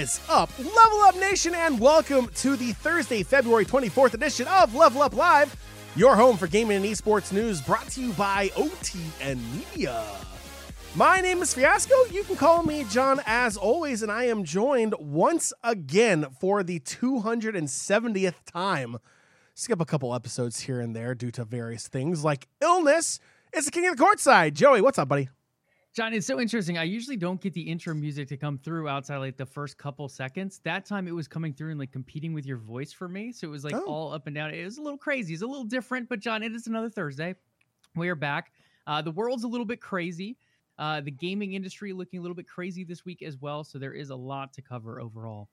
Is up, Level Up Nation, and welcome to the Thursday, February 24th edition of Level Up Live, your home for gaming and esports news brought to you by OTN Media. My name is Fiasco. You can call me John as always, and I am joined once again for the 270th time. Skip a couple episodes here and there due to various things like illness. It's the king of the courtside. Joey, what's up, buddy? John, it's so interesting. I usually don't get the intro music to come through outside like the first couple seconds. That time it was coming through and like competing with your voice for me. So it was like oh. all up and down. It was a little crazy. It's a little different, but John, it is another Thursday. We are back. Uh, the world's a little bit crazy. Uh, the gaming industry looking a little bit crazy this week as well. So there is a lot to cover overall.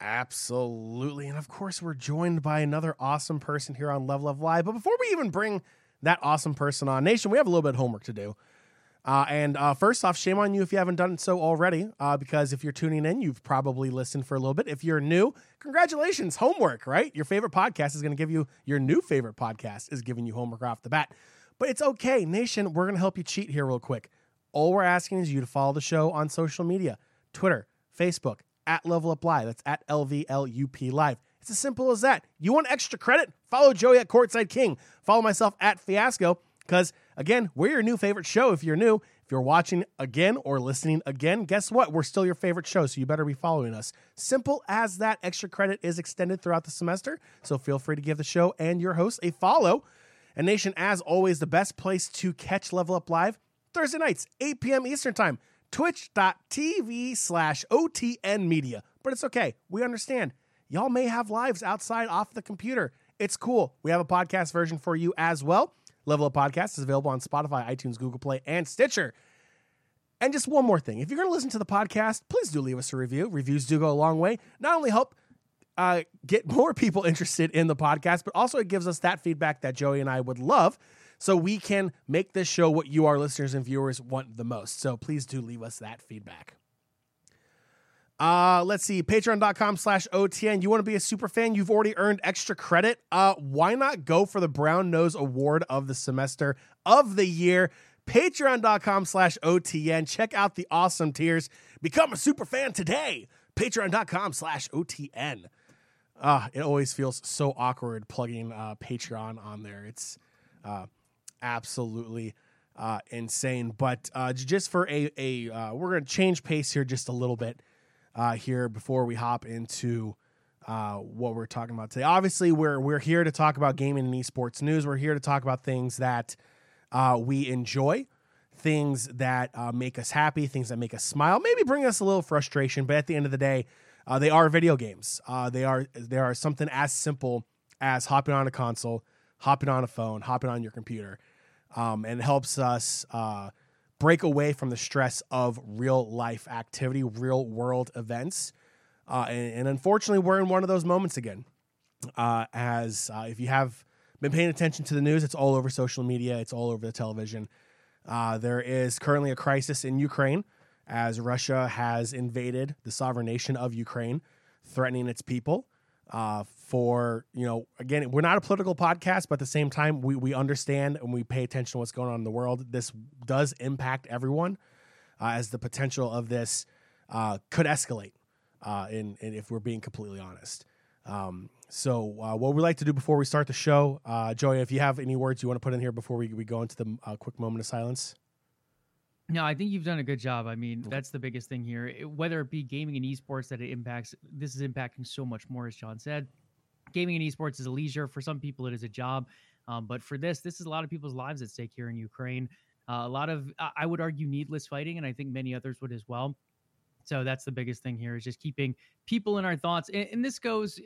Absolutely. And of course, we're joined by another awesome person here on Level Up Live. But before we even bring that awesome person on, Nation, we have a little bit of homework to do. Uh, and uh, first off, shame on you if you haven't done so already, uh, because if you're tuning in, you've probably listened for a little bit. If you're new, congratulations, homework, right? Your favorite podcast is going to give you, your new favorite podcast is giving you homework off the bat. But it's okay, Nation. We're going to help you cheat here real quick. All we're asking is you to follow the show on social media Twitter, Facebook, at Level Up Live. That's at LVLUP Live. It's as simple as that. You want extra credit? Follow Joey at Courtside King. Follow myself at Fiasco because, again, we're your new favorite show if you're new. If you're watching again or listening again, guess what? We're still your favorite show, so you better be following us. Simple as that. Extra credit is extended throughout the semester, so feel free to give the show and your host a follow. And Nation, as always, the best place to catch Level Up Live Thursday nights, 8 p.m. Eastern Time, twitch.tv slash OTN Media. But it's okay. We understand. Y'all may have lives outside off the computer. It's cool. We have a podcast version for you as well. Level Up Podcast is available on Spotify, iTunes, Google Play, and Stitcher. And just one more thing if you're going to listen to the podcast, please do leave us a review. Reviews do go a long way. Not only help uh, get more people interested in the podcast, but also it gives us that feedback that Joey and I would love so we can make this show what you, our listeners and viewers, want the most. So please do leave us that feedback. Uh, let's see, patreon.com slash OTN. You want to be a super fan? You've already earned extra credit. Uh, why not go for the Brown Nose Award of the semester of the year? Patreon.com slash OTN. Check out the awesome tiers. Become a super fan today. Patreon.com slash OTN. Uh, it always feels so awkward plugging uh, Patreon on there. It's uh, absolutely uh, insane. But uh, just for a, a uh, we're going to change pace here just a little bit uh, here before we hop into uh, what we're talking about today. Obviously, we're we're here to talk about gaming and esports news. We're here to talk about things that uh, we enjoy, things that uh, make us happy, things that make us smile, maybe bring us a little frustration. But at the end of the day, uh, they are video games. Uh, they are they are something as simple as hopping on a console, hopping on a phone, hopping on your computer, um, and it helps us break away from the stress of real life activity, real world events. Uh, and, and, unfortunately, we're in one of those moments again. Uh, as uh, if you have been paying attention to the news, it's all over social media, it's all over the television. Uh, there is currently a crisis in Ukraine as Russia has invaded the sovereign nation of Ukraine, threatening its people uh, for you know again we're not a political podcast but at the same time we, we understand and we pay attention to what's going on in the world. This does impact everyone uh, as the potential of this uh, could escalate uh, in, in, if we're being completely honest. Um, so uh, what we like to do before we start the show uh, joey if you have any words you want to put in here before we, we go into the quick moment of silence no, I think you've done a good job. I mean, that's the biggest thing here. It, whether it be gaming and esports that it impacts, this is impacting so much more, as John said. Gaming and esports is a leisure. For some people, it is a job. Um, but for this, this is a lot of people's lives at stake here in Ukraine. Uh, a lot of, I would argue, needless fighting, and I think many others would as well. So that's the biggest thing here is just keeping people in our thoughts. And, and, this goes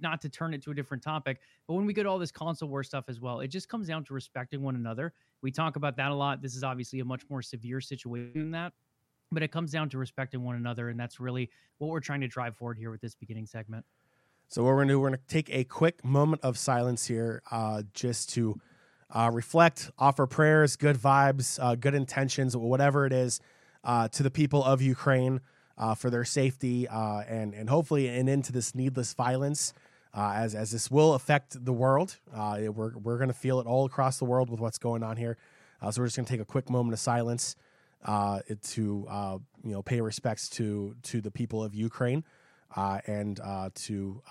not to turn it to a different topic, but when we get all this console war stuff as well, it just comes down to respecting one another. We talk about that a lot. This is obviously a much more severe situation than that, but it comes down to respecting one another. And that's really what we're trying to drive forward here with this beginning segment. So, what we're going to do, we're going to take a quick moment of silence here uh, just to uh, reflect, offer prayers, good vibes, uh, good intentions, whatever it is, uh, to the people of Ukraine uh, for their safety uh, and and hopefully an end to this needless violence. Uh, as as this will affect the world, uh, we're we're going to feel it all across the world with what's going on here. Uh, so we're just going to take a quick moment of silence uh, to you know pay respects to to the people of Ukraine and to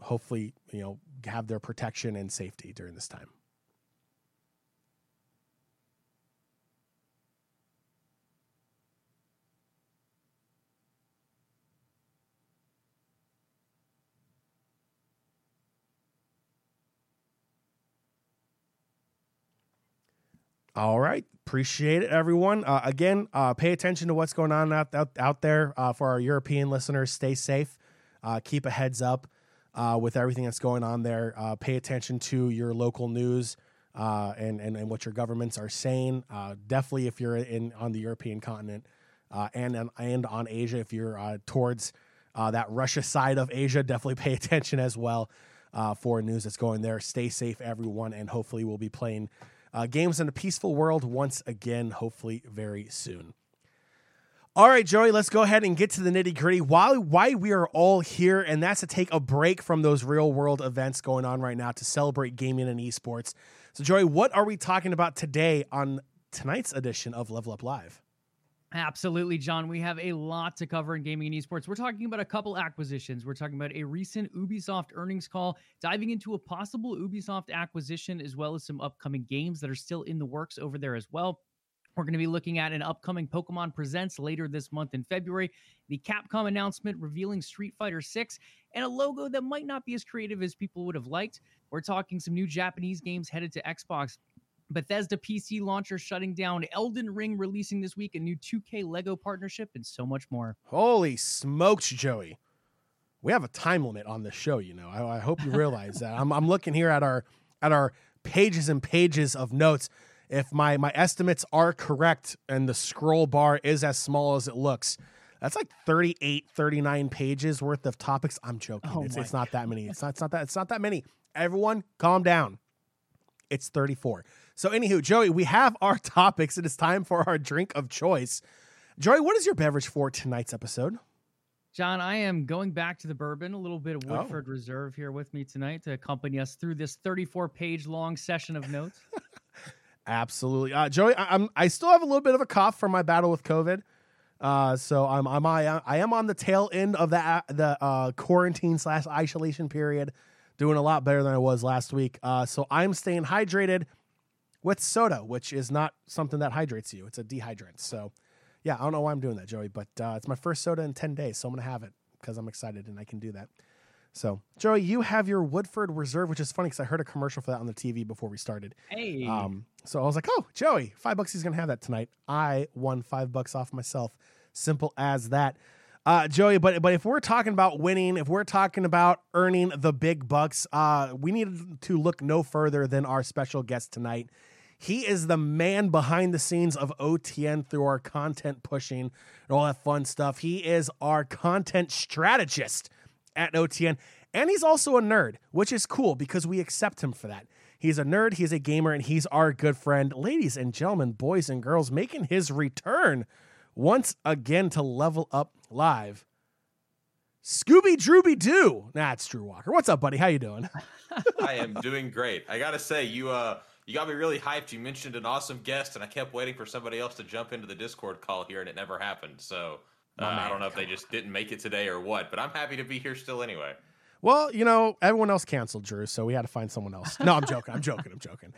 hopefully you know have their protection and safety during this time. All right. Appreciate it, everyone. Uh, again, uh, pay attention to what's going on out, out, out there uh, for our European listeners. Stay safe. Uh, keep a heads up uh, with everything that's going on there. Uh, pay attention to your local news and, and, and what your governments are saying. definitely, if you're in on the European continent and, and on Asia, if you're towards that Russia side of Asia, definitely pay attention as well for news that's going there. Stay safe, everyone, and hopefully we'll be playing – uh, games in a peaceful world once again, hopefully very soon. All right, Joey, let's go ahead and get to the nitty gritty. Why, why we are all here, and that's to take a break from those real world events going on right now to celebrate gaming and esports. So, Joey, what are we talking about today on tonight's edition of Level Up Live? Absolutely, John. We have a lot to cover in gaming and esports. We're talking about a couple acquisitions. We're talking about a recent Ubisoft earnings call, diving into a possible Ubisoft acquisition, as well as some upcoming games that are still in the works over there as well. We're going to be looking at an upcoming Pokemon Presents later this month in February, the Capcom announcement revealing Street Fighter 6, and a logo that might not be as creative as people would have liked. We're talking some new Japanese games headed to Xbox Bethesda PC launcher shutting down, Elden Ring releasing this week, a new 2K Lego partnership, and so much more. Holy smokes, Joey. We have a time limit on this show, you know. I, I hope you realize that. I'm, I'm looking here at our at our pages and pages of notes. If my my estimates are correct and the scroll bar is as small as it looks, that's like 38, 39 pages worth of topics. I'm joking. Oh it's, it's not that many. It's not, it's not that it's not that many. Everyone, calm down. It's 34. So, anywho, Joey, we have our topics. It is time for our drink of choice. Joey, what is your beverage for tonight's episode? John, I am going back to the bourbon, a little bit of oh. Woodford oh. Reserve here with me tonight to accompany us through this 34 page long session of notes. Absolutely. Uh, Joey, I, am I still have a little bit of a cough from my battle with COVID. Uh, so I'm, I'm I, I am on the tail end of that the uh, quarantine slash isolation period, doing a lot better than I was last week. Uh, so I'm staying hydrated with soda, which is not something that hydrates you. It's a dehydrant. So, yeah, I don't know why I'm doing that, Joey, but uh, it's my first soda in 10 days. So I'm going to have it because I'm excited and I can do that. So, Joey, you have your Woodford Reserve, which is funny because I heard a commercial for that on the TV before we started. Hey. Um, so I was like, oh, Joey, five bucks he's going to have that tonight. I won five bucks off myself. Simple as that. Uh, Joey, but but if we're talking about winning, if we're talking about earning the big bucks, uh, we need to look no further than our special guest tonight. He is the man behind the scenes of OTN through our content pushing and all that fun stuff. He is our content strategist at OTN. And he's also a nerd, which is cool because we accept him for that. He's a nerd, he's a gamer, and he's our good friend. Ladies and gentlemen, boys and girls, making his return once again to level up live. Scooby Drooby Doo. Nah, it's Drew Walker. What's up, buddy? How you doing? I am doing great. I gotta say, you uh you got me really hyped. You mentioned an awesome guest, and I kept waiting for somebody else to jump into the Discord call here, and it never happened. So uh, I don't know if they just didn't make it today or what, but I'm happy to be here still anyway. Well, you know, everyone else canceled Drew, so we had to find someone else. No, I'm joking. I'm joking. I'm joking.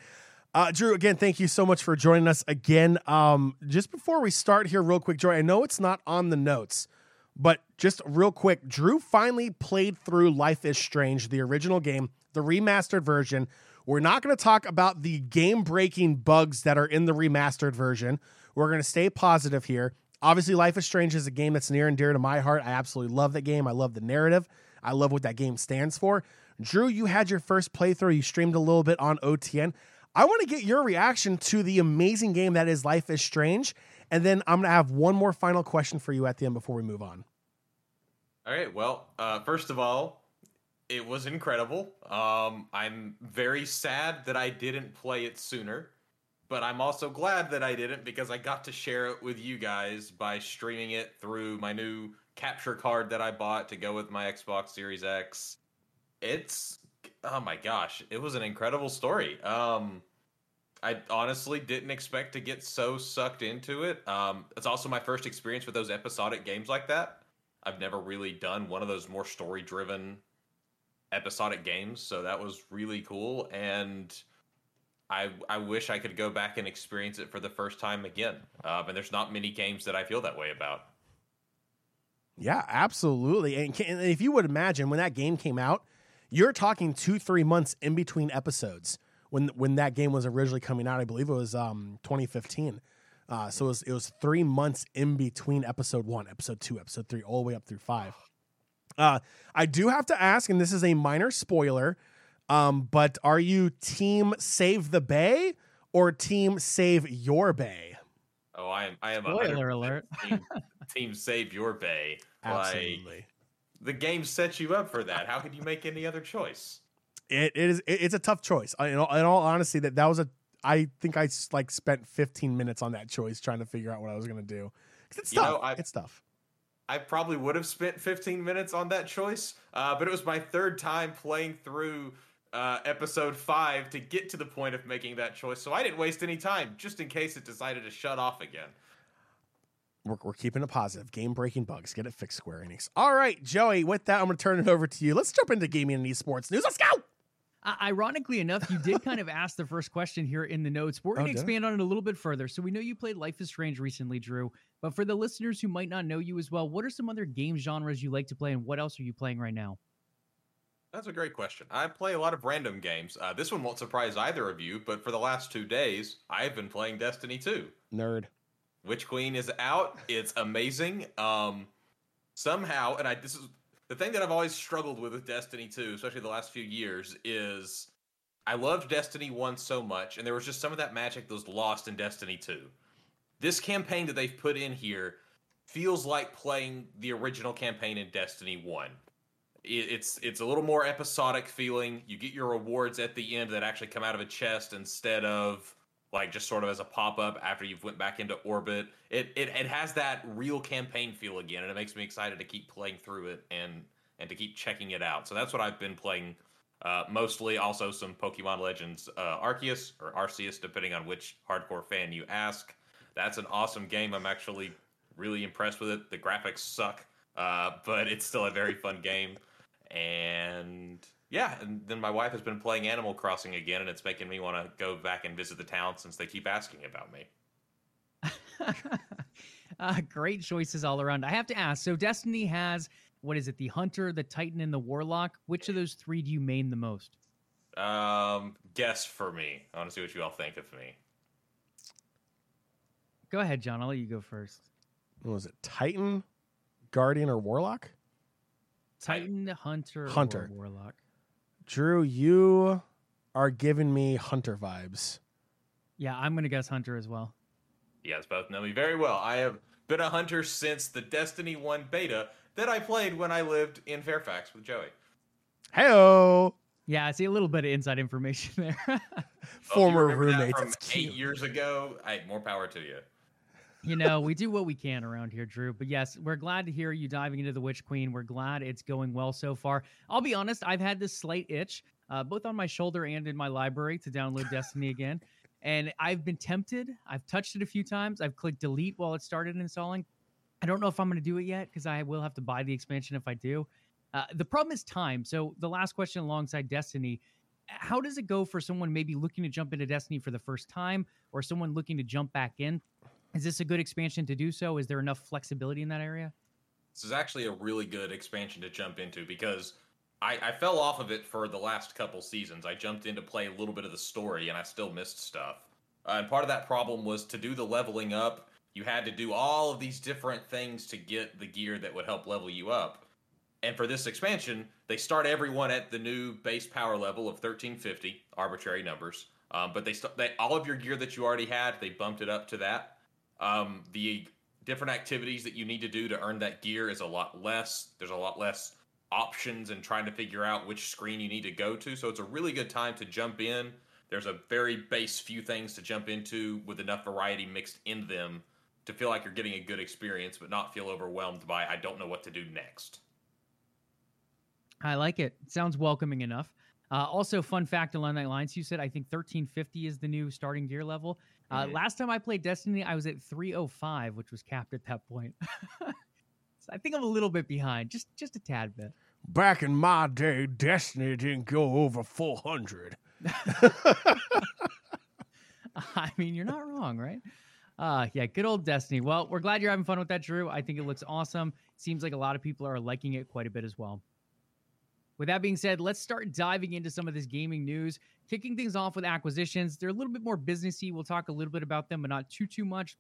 Uh, Drew, again, thank you so much for joining us again. Um, just before we start here, real quick, Joy, I know it's not on the notes, but just real quick, Drew finally played through Life is Strange, the original game, the remastered version, we're not going to talk about the game breaking bugs that are in the remastered version. We're going to stay positive here. Obviously, Life is Strange is a game that's near and dear to my heart. I absolutely love that game. I love the narrative. I love what that game stands for. Drew, you had your first playthrough. You streamed a little bit on OTN. I want to get your reaction to the amazing game that is Life is Strange. And then I'm going to have one more final question for you at the end before we move on. All right. Well, uh, first of all, it was incredible. Um, I'm very sad that I didn't play it sooner, but I'm also glad that I didn't because I got to share it with you guys by streaming it through my new capture card that I bought to go with my Xbox Series X. It's oh my gosh, it was an incredible story. Um, I honestly didn't expect to get so sucked into it. Um, it's also my first experience with those episodic games like that. I've never really done one of those more story driven episodic games, so that was really cool. And I I wish I could go back and experience it for the first time again. Um, and there's not many games that I feel that way about. Yeah, absolutely. And, can, and if you would imagine when that game came out, you're talking two three months in between episodes when when that game was originally coming out. I believe it was um 2015. Uh, so it was, it was three months in between episode one, episode two, episode three, all the way up through five. Uh, I do have to ask, and this is a minor spoiler, um, but are you team save the bay or team save your bay? Oh, I am. I am. Spoiler alert. Team, team save your bay. Absolutely. Like, the game sets you up for that. How could you make any other choice? It, it is. It, it's a tough choice. In all, in all honesty, that that was a I think I like spent 15 minutes on that choice trying to figure out what I was going to do. It's You tough. know, I- it's tough. I probably would have spent 15 minutes on that choice, uh, but it was my third time playing through uh, episode five to get to the point of making that choice. So I didn't waste any time, just in case it decided to shut off again. We're, we're keeping it positive. Game breaking bugs. Get it fixed, Square Enix. All right, Joey, with that, I'm going to turn it over to you. Let's jump into gaming and esports news. Let's go. Uh, ironically enough, you did kind of ask the first question here in the notes. We're Oh, going to did expand on it a little bit further. So we know you played Life is Strange recently, Drew. But for the listeners who might not know you as well, what are some other game genres you like to play, and what else are you playing right now? That's a great question. I play a lot of random games. Uh, this one won't surprise either of you, but for the last two days, I've been playing Destiny 2. Nerd. Witch Queen is out. It's amazing. Um, somehow, and I this is the thing that I've always struggled with with Destiny 2, especially the last few years, is I loved Destiny 1 so much, and there was just some of that magic that was lost in Destiny 2. This campaign that they've put in here feels like playing the original campaign in Destiny 1. It's it's a little more episodic feeling. You get your rewards at the end that actually come out of a chest instead of like just sort of as a pop up after you've went back into orbit. It, it it has that real campaign feel again, and it makes me excited to keep playing through it and and to keep checking it out. So that's what I've been playing. Uh, mostly, also some Pokemon Legends uh, Arceus or Arceus, depending on which hardcore fan you ask. That's an awesome game. I'm actually really impressed with it. The graphics suck, uh, but it's still a very fun game. And yeah, and then my wife has been playing Animal Crossing again, and it's making me want to go back and visit the town since they keep asking about me. uh, great choices all around. I have to ask. So Destiny has what is it? The Hunter, the Titan, and the Warlock. Which of those three do you main the most? Um, guess for me. I want to see what you all think of me. Go ahead, John. I'll let you go first. What was it? Titan, Guardian, or Warlock? Titan, Hunter, or Hunter. Warlock. Drew, you are giving me Hunter vibes. Yeah, I'm gonna guess Hunter as well. You guys both know me very well. I have been a hunter since the Destiny 1 beta that I played when I lived in Fairfax with Joey. Heyo, Yeah, I see a little bit of inside information there. Oh, well, if you former that roommates. from That's eight cute. years ago. I, more power to you. You know, we do what we can around here, Drew. But yes, we're glad to hear you diving into the Witch Queen. We're glad it's going well so far. I'll be honest, I've had this slight itch, uh, both on my shoulder and in my library, to download Destiny again. And I've been tempted. I've touched it a few times. I've clicked delete while it started installing. I don't know if I'm going to do it yet because I will have to buy the expansion if I do. Uh, the problem is time. So the last question alongside Destiny, how does it go for someone maybe looking to jump into Destiny for the first time or someone looking to jump back in? Is this a good expansion to do so? Is there enough flexibility in that area? This is actually a really good expansion to jump into because I, I fell off of it for the last couple seasons. I jumped in to play a little bit of the story and I still missed stuff. Uh, and part of that problem was to do the leveling up, you had to do all of these different things to get the gear that would help level you up. And for this expansion, they start everyone at the new base power level of 1350, arbitrary numbers. Um, but they, st- they all of your gear that you already had, they bumped it up to that. Um, the different activities that you need to do to earn that gear is a lot less. There's a lot less options and trying to figure out which screen you need to go to. So it's a really good time to jump in. There's a very base few things to jump into with enough variety mixed in them to feel like you're getting a good experience, but not feel overwhelmed by I don't know what to do next. I like it. Sounds welcoming enough. Uh, also, fun fact along that lines, you said I think 1350 is the new starting gear level. Uh. Last time I played Destiny, I was at 305, which was capped at that point. so I think I'm a little bit behind, just just a tad bit. Back in my day, Destiny didn't go over 400. I mean, you're not wrong, right? Uh, yeah, good old Destiny. Well, we're glad you're having fun with that, Drew. I think it looks awesome. Seems like a lot of people are liking it quite a bit as well. With that being said, let's start diving into some of this gaming news. Kicking things off with acquisitions. They're a little bit more businessy. We'll talk a little bit about them, but not too too much.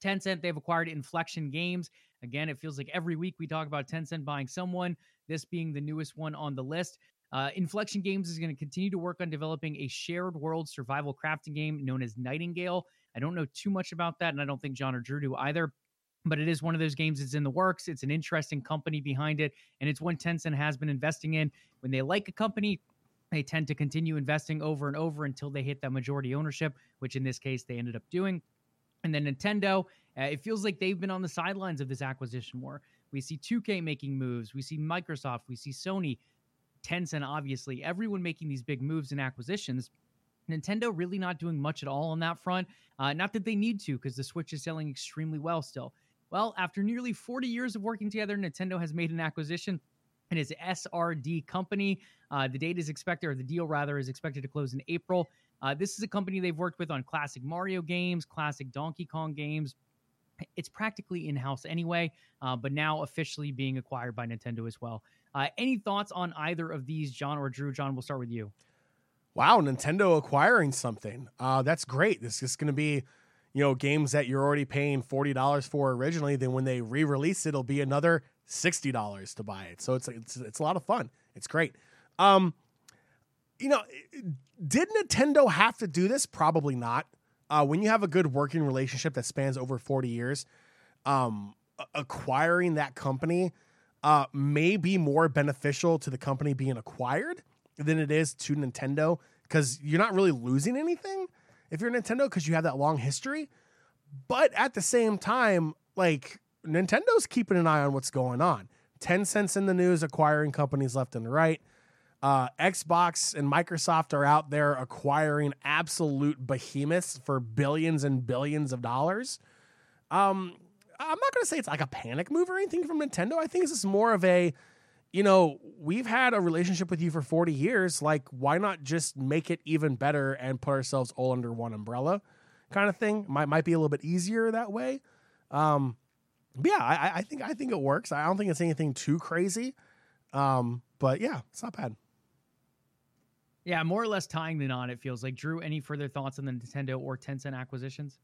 Tencent, they've acquired Inflection Games. Again, it feels like every week we talk about Tencent buying someone, this being the newest one on the list. Uh, Inflection Games is going to continue to work on developing a shared world survival crafting game known as Nightingale. I don't know too much about that, and I don't think John or Drew do either. But it is one of those games that's in the works. It's an interesting company behind it, and it's one Tencent has been investing in. When they like a company, they tend to continue investing over and over until they hit that majority ownership, which in this case they ended up doing. And then Nintendo, uh, it feels like they've been on the sidelines of this acquisition war. We see 2K making moves, we see Microsoft, we see Sony, Tencent, obviously, everyone making these big moves and acquisitions. Nintendo really not doing much at all on that front. Uh, not that they need to, because the Switch is selling extremely well still. Well, after nearly 40 years of working together, Nintendo has made an acquisition. It is SRD Company. Uh, the date is expected, or the deal rather, is expected to close in April. Uh, this is a company they've worked with on classic Mario games, classic Donkey Kong games. It's practically in house anyway, uh, but now officially being acquired by Nintendo as well. Uh, any thoughts on either of these, John or Drew? John, we'll start with you. Wow, Nintendo acquiring something. Uh, that's great. This is going to be, you know, games that you're already paying forty dollars for originally. Then when they re-release it, it'll be another sixty dollars to buy it. So it's it's it's a lot of fun. It's great. Um, you know, did Nintendo have to do this? Probably not. Uh, when you have a good working relationship that spans over forty years, um, acquiring that company uh, may be more beneficial to the company being acquired than it is to Nintendo because you're not really losing anything if you're Nintendo because you have that long history. But at the same time, like Nintendo's keeping an eye on what's going on. Tencent in the news acquiring companies left and right. Uh, Xbox and Microsoft are out there acquiring absolute behemoths for billions and billions of dollars. Um, I'm not going to say it's like a panic move or anything from Nintendo. I think this is more of a, you know, we've had a relationship with you for 40 years. Like, why not just make it even better and put ourselves all under one umbrella kind of thing? Might, might be a little bit easier that way. Um, but yeah, I, I think I think it works. I don't think it's anything too crazy. Um, but yeah, it's not bad. Yeah, more or less tying the knot, it feels like. Drew, any further thoughts on the Nintendo or Tencent acquisitions?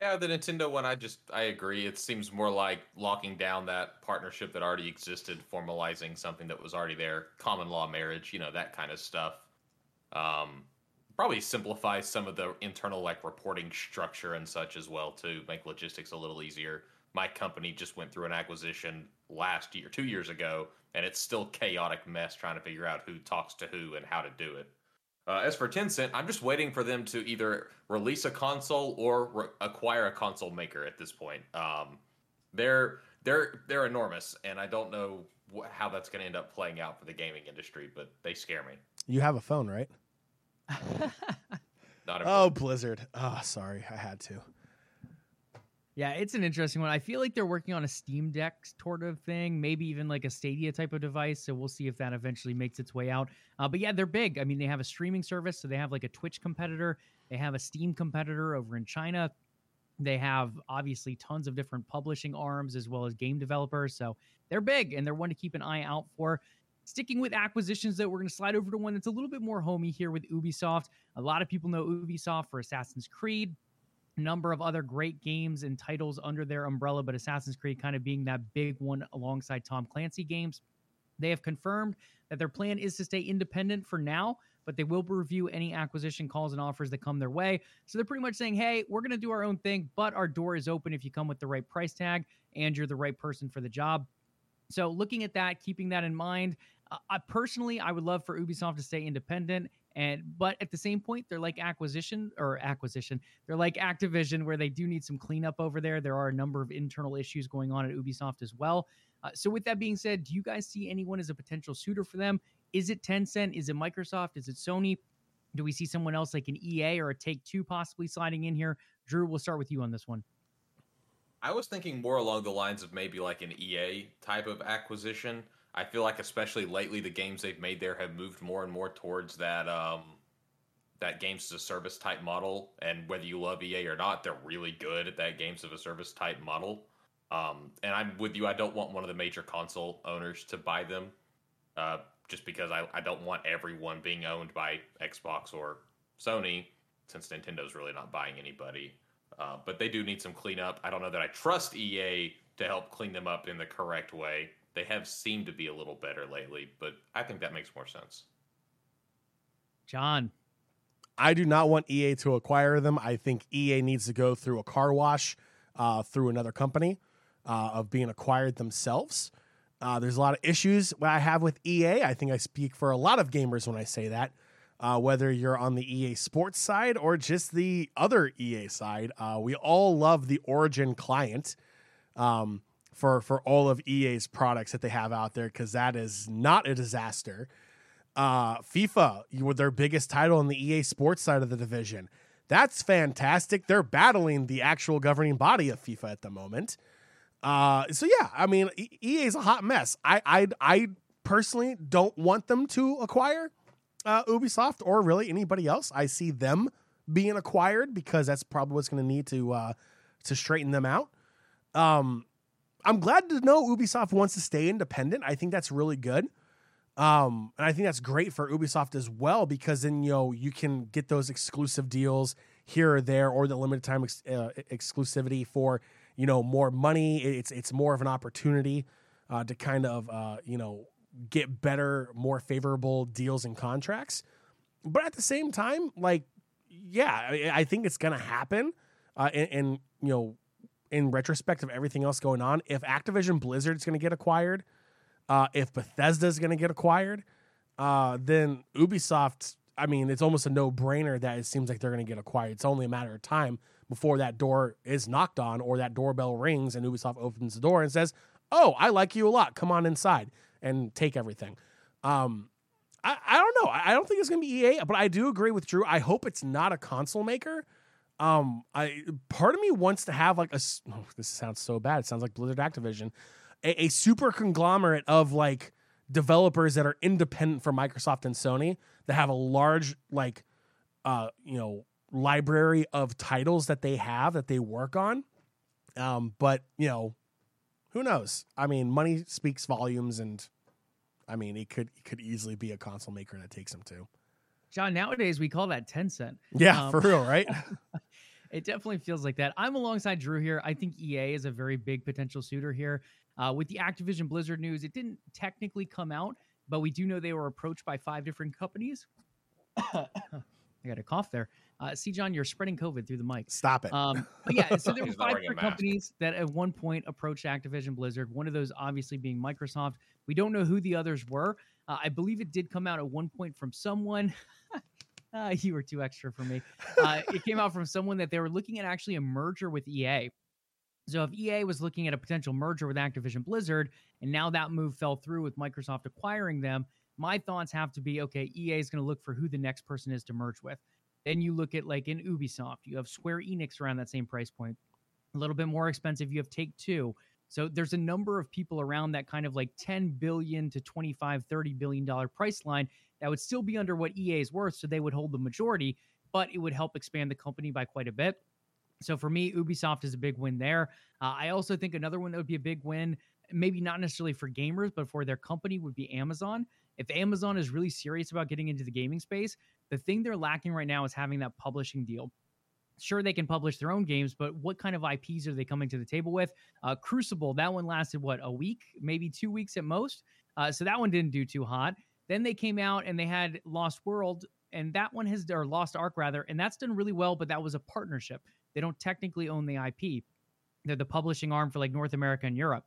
Yeah, the Nintendo one, I just I agree. It seems more like locking down that partnership that already existed, formalizing something that was already there, common law marriage, you know, that kind of stuff. Um, probably simplify some of the internal like reporting structure and such as well to make logistics a little easier. My company just went through an acquisition last year, two years ago, and it's still chaotic mess trying to figure out who talks to who and how to do it. Uh, as for Tencent, I'm just waiting for them to either release a console or re- acquire a console maker. At this point, um, they're they're they're enormous, and I don't know wh- how that's going to end up playing out for the gaming industry. But they scare me. You have a phone, right? Not a Oh, Blizzard. Oh, sorry, I had to. Yeah, it's an interesting one. I feel like they're working on a Steam Deck sort of thing, maybe even like a Stadia type of device. So we'll see if that eventually makes its way out. Uh, but yeah, they're big. I mean, they have a streaming service, so they have like a Twitch competitor, they have a Steam competitor over in China. They have obviously tons of different publishing arms as well as game developers. So they're big and they're one to keep an eye out for. Sticking with acquisitions, though, we're going to slide over to one that's a little bit more homey here with Ubisoft. A lot of people know Ubisoft for Assassin's Creed, number of other great games and titles under their umbrella, but Assassin's Creed kind of being that big one alongside Tom Clancy games. They have confirmed that their plan is to stay independent for now, but they will review any acquisition calls and offers that come their way. So they're pretty much saying, hey, we're going to do our own thing, but our door is open if you come with the right price tag and you're the right person for the job. So looking at that, keeping that in mind, I personally I would love for Ubisoft to stay independent and but at the same point they're like acquisition or acquisition they're like Activision where they do need some cleanup over there. There are a number of internal issues going on at Ubisoft as well. Uh, so with that being said, do you guys see anyone as a potential suitor for them? Is it Tencent? Is it Microsoft? Is it Sony? Do we see someone else like an EA or a Take Two possibly sliding in here? Drew, we'll start with you on this one. I was thinking more along the lines of maybe like an EA type of acquisition. I feel like especially lately the games they've made there have moved more and more towards that um that games as a service type model and whether you love EA or not, they're really good at that games of a service type model. Um and I'm with you, I don't want one of the major console owners to buy them. Uh just because I, I don't want everyone being owned by Xbox or Sony, since Nintendo's really not buying anybody. Uh, but they do need some cleanup. I don't know that I trust EA to help clean them up in the correct way. They have seemed to be a little better lately, but I think that makes more sense. John. I do not want EA to acquire them. I think EA needs to go through a car wash uh, through another company uh, of being acquired themselves. Uh, there's a lot of issues I have with EA. I think I speak for a lot of gamers when I say that. Uh, whether you're on the EA Sports side or just the other EA side, uh, we all love the Origin client um, for for all of EA's products that they have out there because that is not a disaster. Uh, FIFA, you were their biggest title in the EA Sports side of the division. That's fantastic. They're battling the actual governing body of FIFA at the moment. Uh, so yeah, I mean, EA is a hot mess. I, I, I personally don't want them to acquire uh, Ubisoft or really anybody else. I see them being acquired because that's probably what's going to need to uh, to straighten them out. Um, I'm glad to know Ubisoft wants to stay independent. I think that's really good. Um, and I think that's great for Ubisoft as well because then you know you can get those exclusive deals here or there or the limited time ex- uh, exclusivity for you know more money. It's it's more of an opportunity uh, to kind of uh, you know get better, more favorable deals and contracts. But at the same time, like yeah, I, I think it's gonna happen. Uh, and, and you know, in retrospect of everything else going on, if Activision Blizzard's gonna get acquired, uh, if Bethesda's gonna get acquired, uh, then Ubisoft. I mean, it's almost a no brainer that it seems like they're going to get acquired. It's only a matter of time before that door is knocked on or that doorbell rings and Ubisoft opens the door and says, "Oh, I like you a lot. Come on inside and take everything." Um, I, I don't know. I don't think it's going to be EA, but I do agree with Drew. I hope it's not a console maker. Um, I part of me wants to have like a. Oh, this sounds so bad. It sounds like Blizzard Activision, a, a super conglomerate of like developers that are independent from Microsoft and Sony that have a large like, uh, you know, library of titles that they have that they work on. Um, but you know, who knows? I mean, money speaks volumes, and I mean, it could it could easily be a console maker that takes them to. John, nowadays we call that Tencent. Yeah, um, for real, right? it definitely feels like that. I'm alongside Drew here. I think EA is a very big potential suitor here. Uh, with the Activision Blizzard news, it didn't technically come out, but we do know they were approached by five different companies. I got a cough there. Uh, see, John, you're spreading COVID through the mic. Stop it. Um, but yeah, so there were five different companies that at one point approached Activision Blizzard. One of those obviously being Microsoft. We don't know who the others were. Uh, I believe it did come out at one point from someone. uh, you were too extra for me. Uh, it came out from someone that they were looking at actually a merger with EA. So if EA was looking at a potential merger with Activision Blizzard, and now that move fell through with Microsoft acquiring them, my thoughts have to be okay, EA is going to look for who the next person is to merge with. Then you look at like in Ubisoft, you have Square Enix around that same price point. A little bit more expensive, you have Take Two. So there's a number of people around that kind of like 10 billion to 25, 30 billion dollar price line that would still be under what EA is worth. So they would hold the majority, but it would help expand the company by quite a bit. So for me, Ubisoft is a big win there. Uh, I also think another one that would be a big win, maybe not necessarily for gamers, but for their company would be Amazon. If Amazon is really serious about getting into the gaming space, the thing they're lacking right now is having that publishing deal. Sure, they can publish their own games, but what kind of IPs are they coming to the table with? Uh, Crucible, that one lasted what a week, maybe two weeks at most. Uh, so that one didn't do too hot. Then they came out and they had Lost World, and that one has or Lost Ark rather, and that's done really well. But that was a partnership. They don't technically own the IP. They're the publishing arm for like North America and Europe.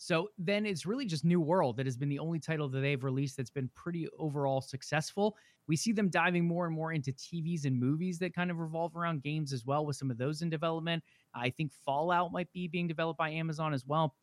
So then it's really just New World that has been the only title that they've released that's been pretty overall successful. We see them diving more and more into TVs and movies that kind of revolve around games as well, with some of those in development. I think Fallout might be being developed by Amazon as well.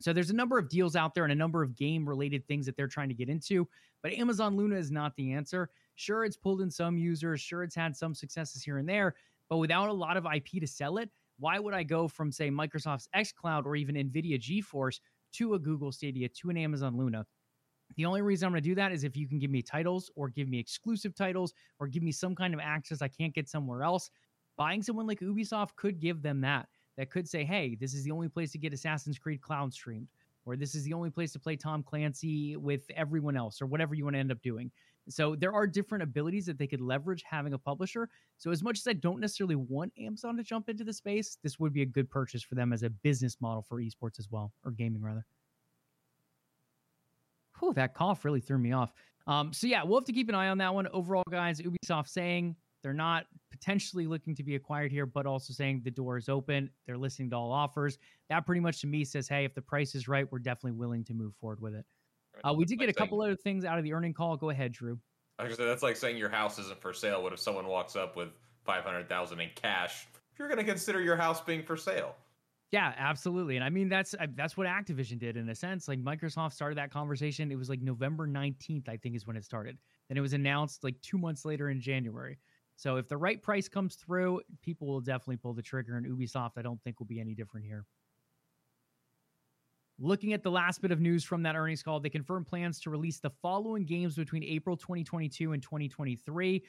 So there's a number of deals out there and a number of game related things that they're trying to get into, but Amazon Luna is not the answer. Sure, it's pulled in some users, sure, it's had some successes here and there, but without a lot of IP to sell it, why would I go from, say, Microsoft's xCloud or even NVIDIA GeForce to a Google Stadia to an Amazon Luna? The only reason I'm going to do that is if you can give me titles or give me exclusive titles or give me some kind of access I can't get somewhere else. Buying someone like Ubisoft could give them that. That could say, hey, this is the only place to get Assassin's Creed Cloud streamed, or this is the only place to play Tom Clancy with everyone else, or whatever you want to end up doing. So there are different abilities that they could leverage having a publisher. So as much as I don't necessarily want Amazon to jump into the space, this would be a good purchase for them as a business model for esports as well, or gaming rather. Whew, that cough really threw me off. Um, so yeah, we'll have to keep an eye on that one. Overall, guys, Ubisoft saying they're not potentially looking to be acquired here, but also saying the door is open. They're listening to all offers. That pretty much to me says, hey, if the price is right, we're definitely willing to move forward with it. Uh, we did get a couple other things out of the earning call. Go ahead, Drew. I said, that's like saying your house isn't for sale. What if someone walks up with five hundred thousand in cash? You're going to consider your house being for sale. Yeah, absolutely. And I mean that's that's what Activision did in a sense. Like Microsoft started that conversation. It was like November 19th, I think is when it started. Then it was announced like 2 months later in January. So if the right price comes through, people will definitely pull the trigger and Ubisoft I don't think will be any different here. Looking at the last bit of news from that earnings call, they confirmed plans to release the following games between April 2022 and 2023.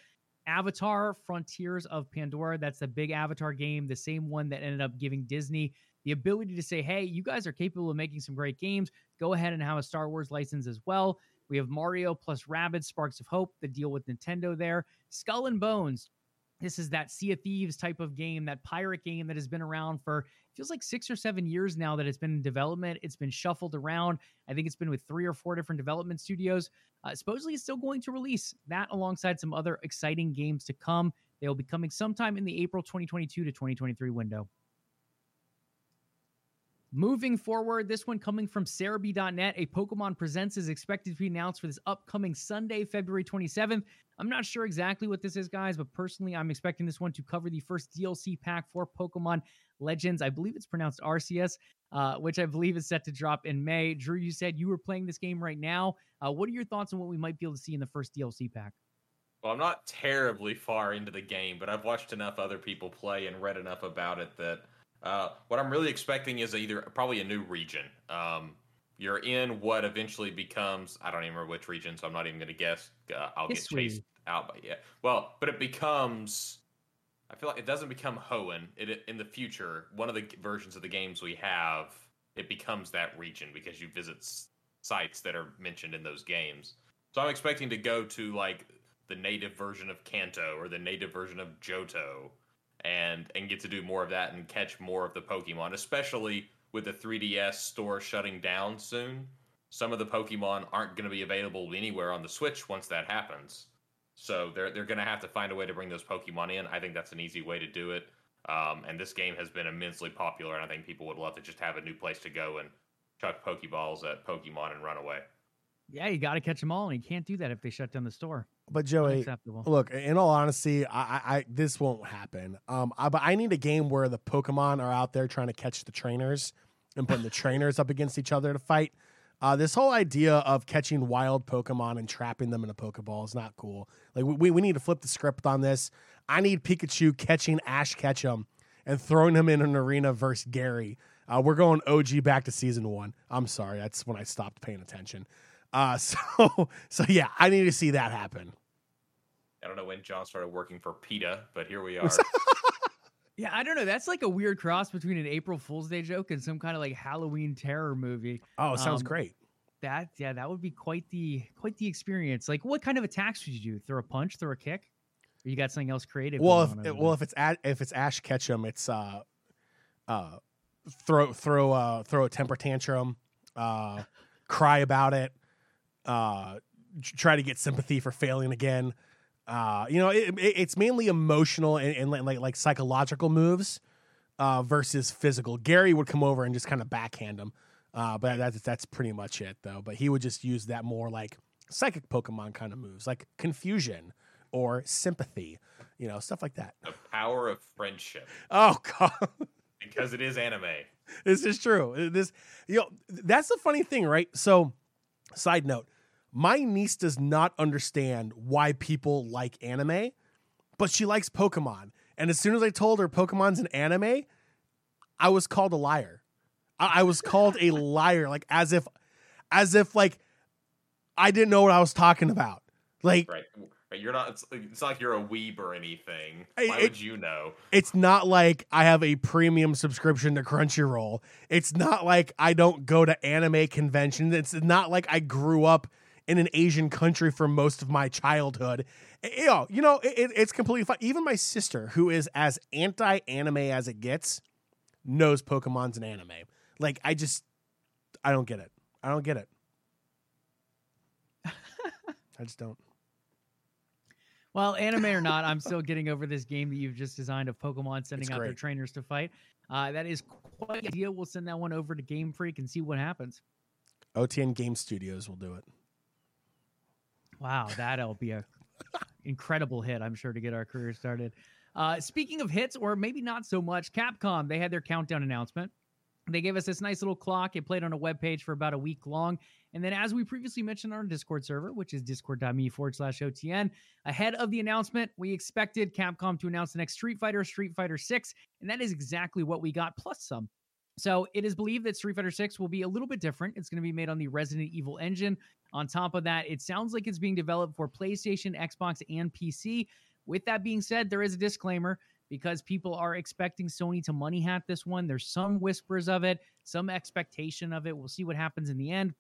Avatar Frontiers of Pandora, that's the big Avatar game, the same one that ended up giving Disney the ability to say, hey, you guys are capable of making some great games. Go ahead and have a Star Wars license as well. We have Mario plus Rabbids Sparks of Hope, the deal with Nintendo there. Skull and Bones. This is that Sea of Thieves type of game, that pirate game that has been around for feels like six or seven years now that it's been in development. It's been shuffled around. I think it's been with three or four different development studios. Uh, supposedly, it's still going to release that alongside some other exciting games to come. They will be coming sometime in the April 2022 to 2023 window. Moving forward, this one coming from Serebii.net, a Pokemon Presents is expected to be announced for this upcoming Sunday, February 27th. I'm not sure exactly what this is, guys, but personally, I'm expecting this one to cover the first DLC pack for Pokemon Legends. I believe it's pronounced Arceus, uh, which I believe is set to drop in May. Drew, you said you were playing this game right now. Uh, what are your thoughts on what we might be able to see in the first DLC pack? Well, I'm not terribly far into the game, but I've watched enough other people play and read enough about it that uh, what I'm really expecting is either probably a new region. Um, you're in what eventually becomes I don't even remember which region, so I'm not even going to guess. Uh, I'll History. get chased out by yeah. Well, but it becomes. I feel like it doesn't become Hoenn. It in the future, one of the versions of the games we have, it becomes that region because you visit sites that are mentioned in those games. So I'm expecting to go to like the native version of Kanto or the native version of Johto and and get to do more of that and catch more of the Pokemon, especially with the 3DS store shutting down soon. Some of the Pokemon aren't going to be available anywhere on the Switch once that happens. So they're they're going to have to find a way to bring those Pokemon in. I think that's an easy way to do it. Um, and this game has been immensely popular, and I think people would love to just have a new place to go and chuck Pokeballs at Pokemon and run away. Yeah, you got to catch them all, and you can't do that if they shut down the store. But Joey, look, in all honesty, I, I, this won't happen. Um, I, but I need a game where the Pokemon are out there trying to catch the trainers and putting the trainers up against each other to fight. Uh, this whole idea of catching wild Pokemon and trapping them in a Pokeball is not cool. Like we, we need to flip the script on this. I need Pikachu catching Ash Ketchum and throwing him in an arena versus Gary. Uh, we're going OG back to season one. I'm sorry, that's when I stopped paying attention. Uh, so so yeah, I need to see that happen. I don't know when John started working for PETA, but here we are. yeah, I don't know. That's like a weird cross between an April Fool's Day joke and some kind of like Halloween terror movie. Oh, sounds um, great. That yeah, that would be quite the quite the experience. Like, what kind of attacks would you do? Throw a punch? Throw a kick? Or you got something else creative? Well, if it, well if it's at, if it's Ash Ketchum, it's uh uh throw throw uh throw a temper tantrum, uh cry about it, uh, try to get sympathy for failing again. Uh, you know, it, it, it's mainly emotional and, and, like like psychological moves uh, versus physical. Gary would come over and just kind of backhand him, uh, but that's that's pretty much it though. But he would just use that more like psychic Pokemon kind of moves, like confusion or sympathy, you know, stuff like that. The power of friendship. Oh god. because it is anime. This is true. This, you know, that's the funny thing, right? So, side note, my niece does not understand why people like anime, but she likes Pokemon. And as soon as I told her Pokemon's an anime, I was called a liar. I, I was called a liar, like as if, as if like I didn't know what I was talking about. Like, Right. Right. You're not. It's, it's not like you're a weeb or anything. Why it- would you know? it's not like I have a premium subscription to Crunchyroll. It's not like I don't go to anime conventions. It's not like I grew up in an Asian country for most of my childhood. You know, you know it, it's completely fine. Even my sister, who is as anti-anime as it gets, knows Pokemon's an anime. Like I just, I don't get it. I don't get it. I just don't. Well, anime or not, I'm still getting over this game that you've just designed of Pokemon sending out their trainers to fight. Uh, that is quite a deal. We'll send that one over to Game Freak and see what happens. OTN Game Studios will do it. Wow, that'll be a incredible hit, I'm sure, to get our career started. Uh, speaking of hits, or maybe not so much, Capcom, they had their countdown announcement. They gave us this nice little clock. It played on a web page for about a week long. And then, as we previously mentioned on our Discord server, which is discord.me forward slash OTN, ahead of the announcement, we expected Capcom to announce the next Street Fighter, Street Fighter 6. And that is exactly what we got, plus some. So it is believed that Street Fighter 6 will be a little bit different. It's going to be made on the Resident Evil engine. On top of that, it sounds like it's being developed for PlayStation, Xbox, and PC. With that being said, there is a disclaimer because people are expecting Sony to money hat this one. There's some whispers of it, some expectation of it. We'll see what happens in the end.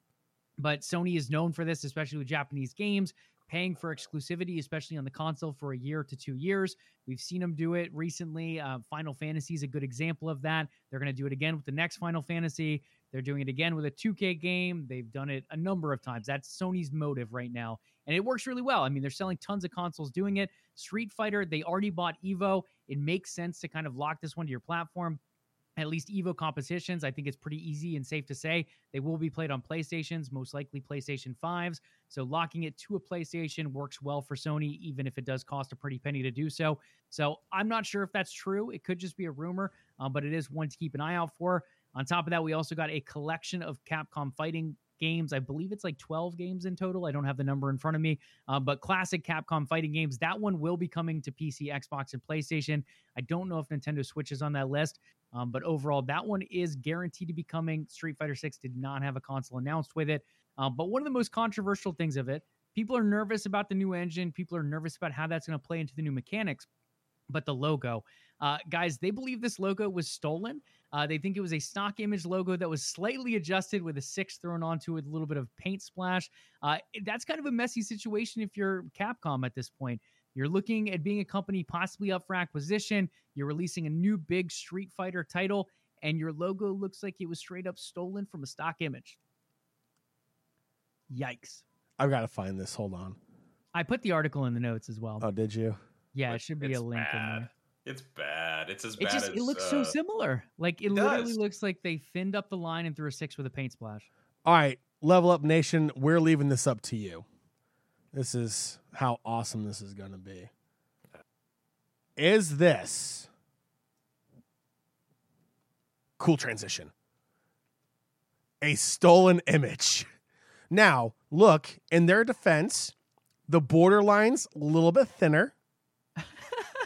But Sony is known for this, especially with Japanese games, paying for exclusivity, especially on the console for a year to two years. We've seen them do it recently. Uh, Final Fantasy is a good example of that. They're going to do it again with the next Final Fantasy. They're doing it again with a 2K game. They've done it a number of times. That's Sony's motive right now. And it works really well. I mean, they're selling tons of consoles doing it. Street Fighter, they already bought Evo. It makes sense to kind of lock this one to your platform. At least Evo competitions, I think it's pretty easy and safe to say they will be played on PlayStations, most likely PlayStation 5s. So locking it to a PlayStation works well for Sony, even if it does cost a pretty penny to do so. So I'm not sure if that's true. It could just be a rumor, um, but it is one to keep an eye out for. On top of that, we also got a collection of Capcom fighting games. I believe it's like 12 games in total. I don't have the number in front of me, uh, but classic Capcom fighting games. That one will be coming to PC, Xbox, and PlayStation. I don't know if Nintendo Switch is on that list, um, but overall, that one is guaranteed to be coming. Street Fighter 6 did not have a console announced with it. Um, but one of the most controversial things of it, people are nervous about the new engine. People are nervous about how that's going to play into the new mechanics. But the logo, uh, guys, they believe this logo was stolen. Uh, they think it was a stock image logo that was slightly adjusted with a six thrown onto it, with a little bit of paint splash. Uh, that's kind of a messy situation if you're Capcom at this point. You're looking at being a company possibly up for acquisition. You're releasing a new big Street Fighter title, and your logo looks like it was straight up stolen from a stock image. Yikes. I've got to find this. Hold on. I put the article in the notes as well. Oh, did you? Yeah, it should be a link in there. It's bad. It's as It bad just as it looks uh, so similar. Like it, it literally looks like they thinned up the line and threw a six with a paint splash. All right, level up nation. We're leaving this up to you. This is how awesome this is going to be. Is this cool transition? A stolen image. Now, look, in their defense, the borderlines a little bit thinner, a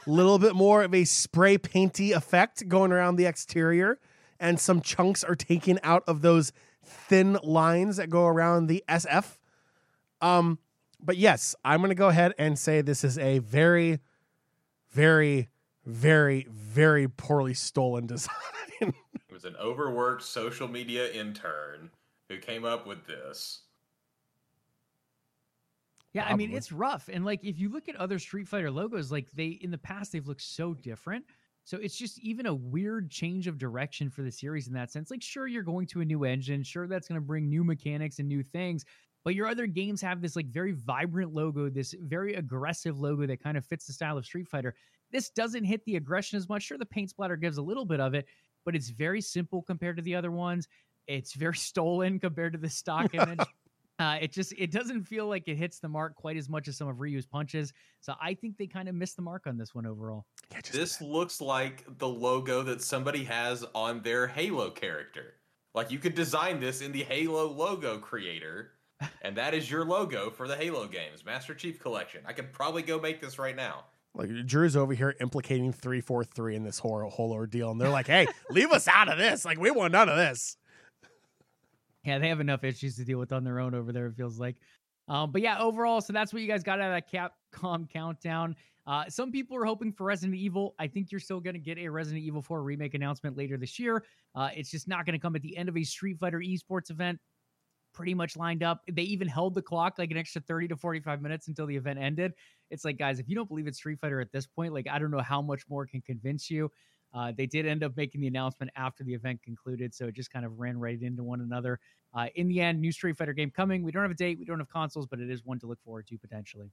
little bit more of a spray painty effect going around the exterior, and some chunks are taken out of those thin lines that go around the SF. Um, but yes, I'm going to go ahead and say this is a very, very, very, very poorly stolen design. It was an overworked social media intern who came up with this. Yeah, I mean it's rough. And like if you look at other Street Fighter logos, like they in the past they've looked so different. So it's just even a weird change of direction for the series in that sense. Like sure you're going to a new engine, sure that's going to bring new mechanics and new things, but your other games have this like very vibrant logo, this very aggressive logo that kind of fits the style of Street Fighter. This doesn't hit the aggression as much. Sure the paint splatter gives a little bit of it, but it's very simple compared to the other ones. It's very stolen compared to the stock image. Uh, it just it doesn't feel like it hits the mark quite as much as some of Ryu's punches. So I think they kind of missed the mark on this one overall. Yeah, just- This looks like the logo that somebody has on their Halo character. Like you could design this in the Halo logo creator, and that is your logo for the Halo games, Master Chief Collection. I could probably go make this right now. like Drew's over here implicating three four three in this whole whole ordeal, and they're like, "Hey, leave us out of this. Like, we want none of this." Yeah, they have enough issues to deal with on their own over there. It feels like. Um, but yeah, overall, so that's what you guys got out of that Capcom countdown. Uh, some people are hoping for Resident Evil. I think you're still going to get a Resident Evil 4 remake announcement later this year. Uh, it's just not going to come at the end of a Street Fighter esports event. Pretty much lined up. They even held the clock like an extra 30 to 45 minutes until the event ended. It's like, guys, if you don't believe it's Street Fighter at this point, like, I don't know how much more can convince you. Uh, they did end up making the announcement after the event concluded, so it just kind of ran right into one another. Uh, in the end, new Street Fighter game coming. We don't have a date, we don't have consoles, but it is one to look forward to potentially.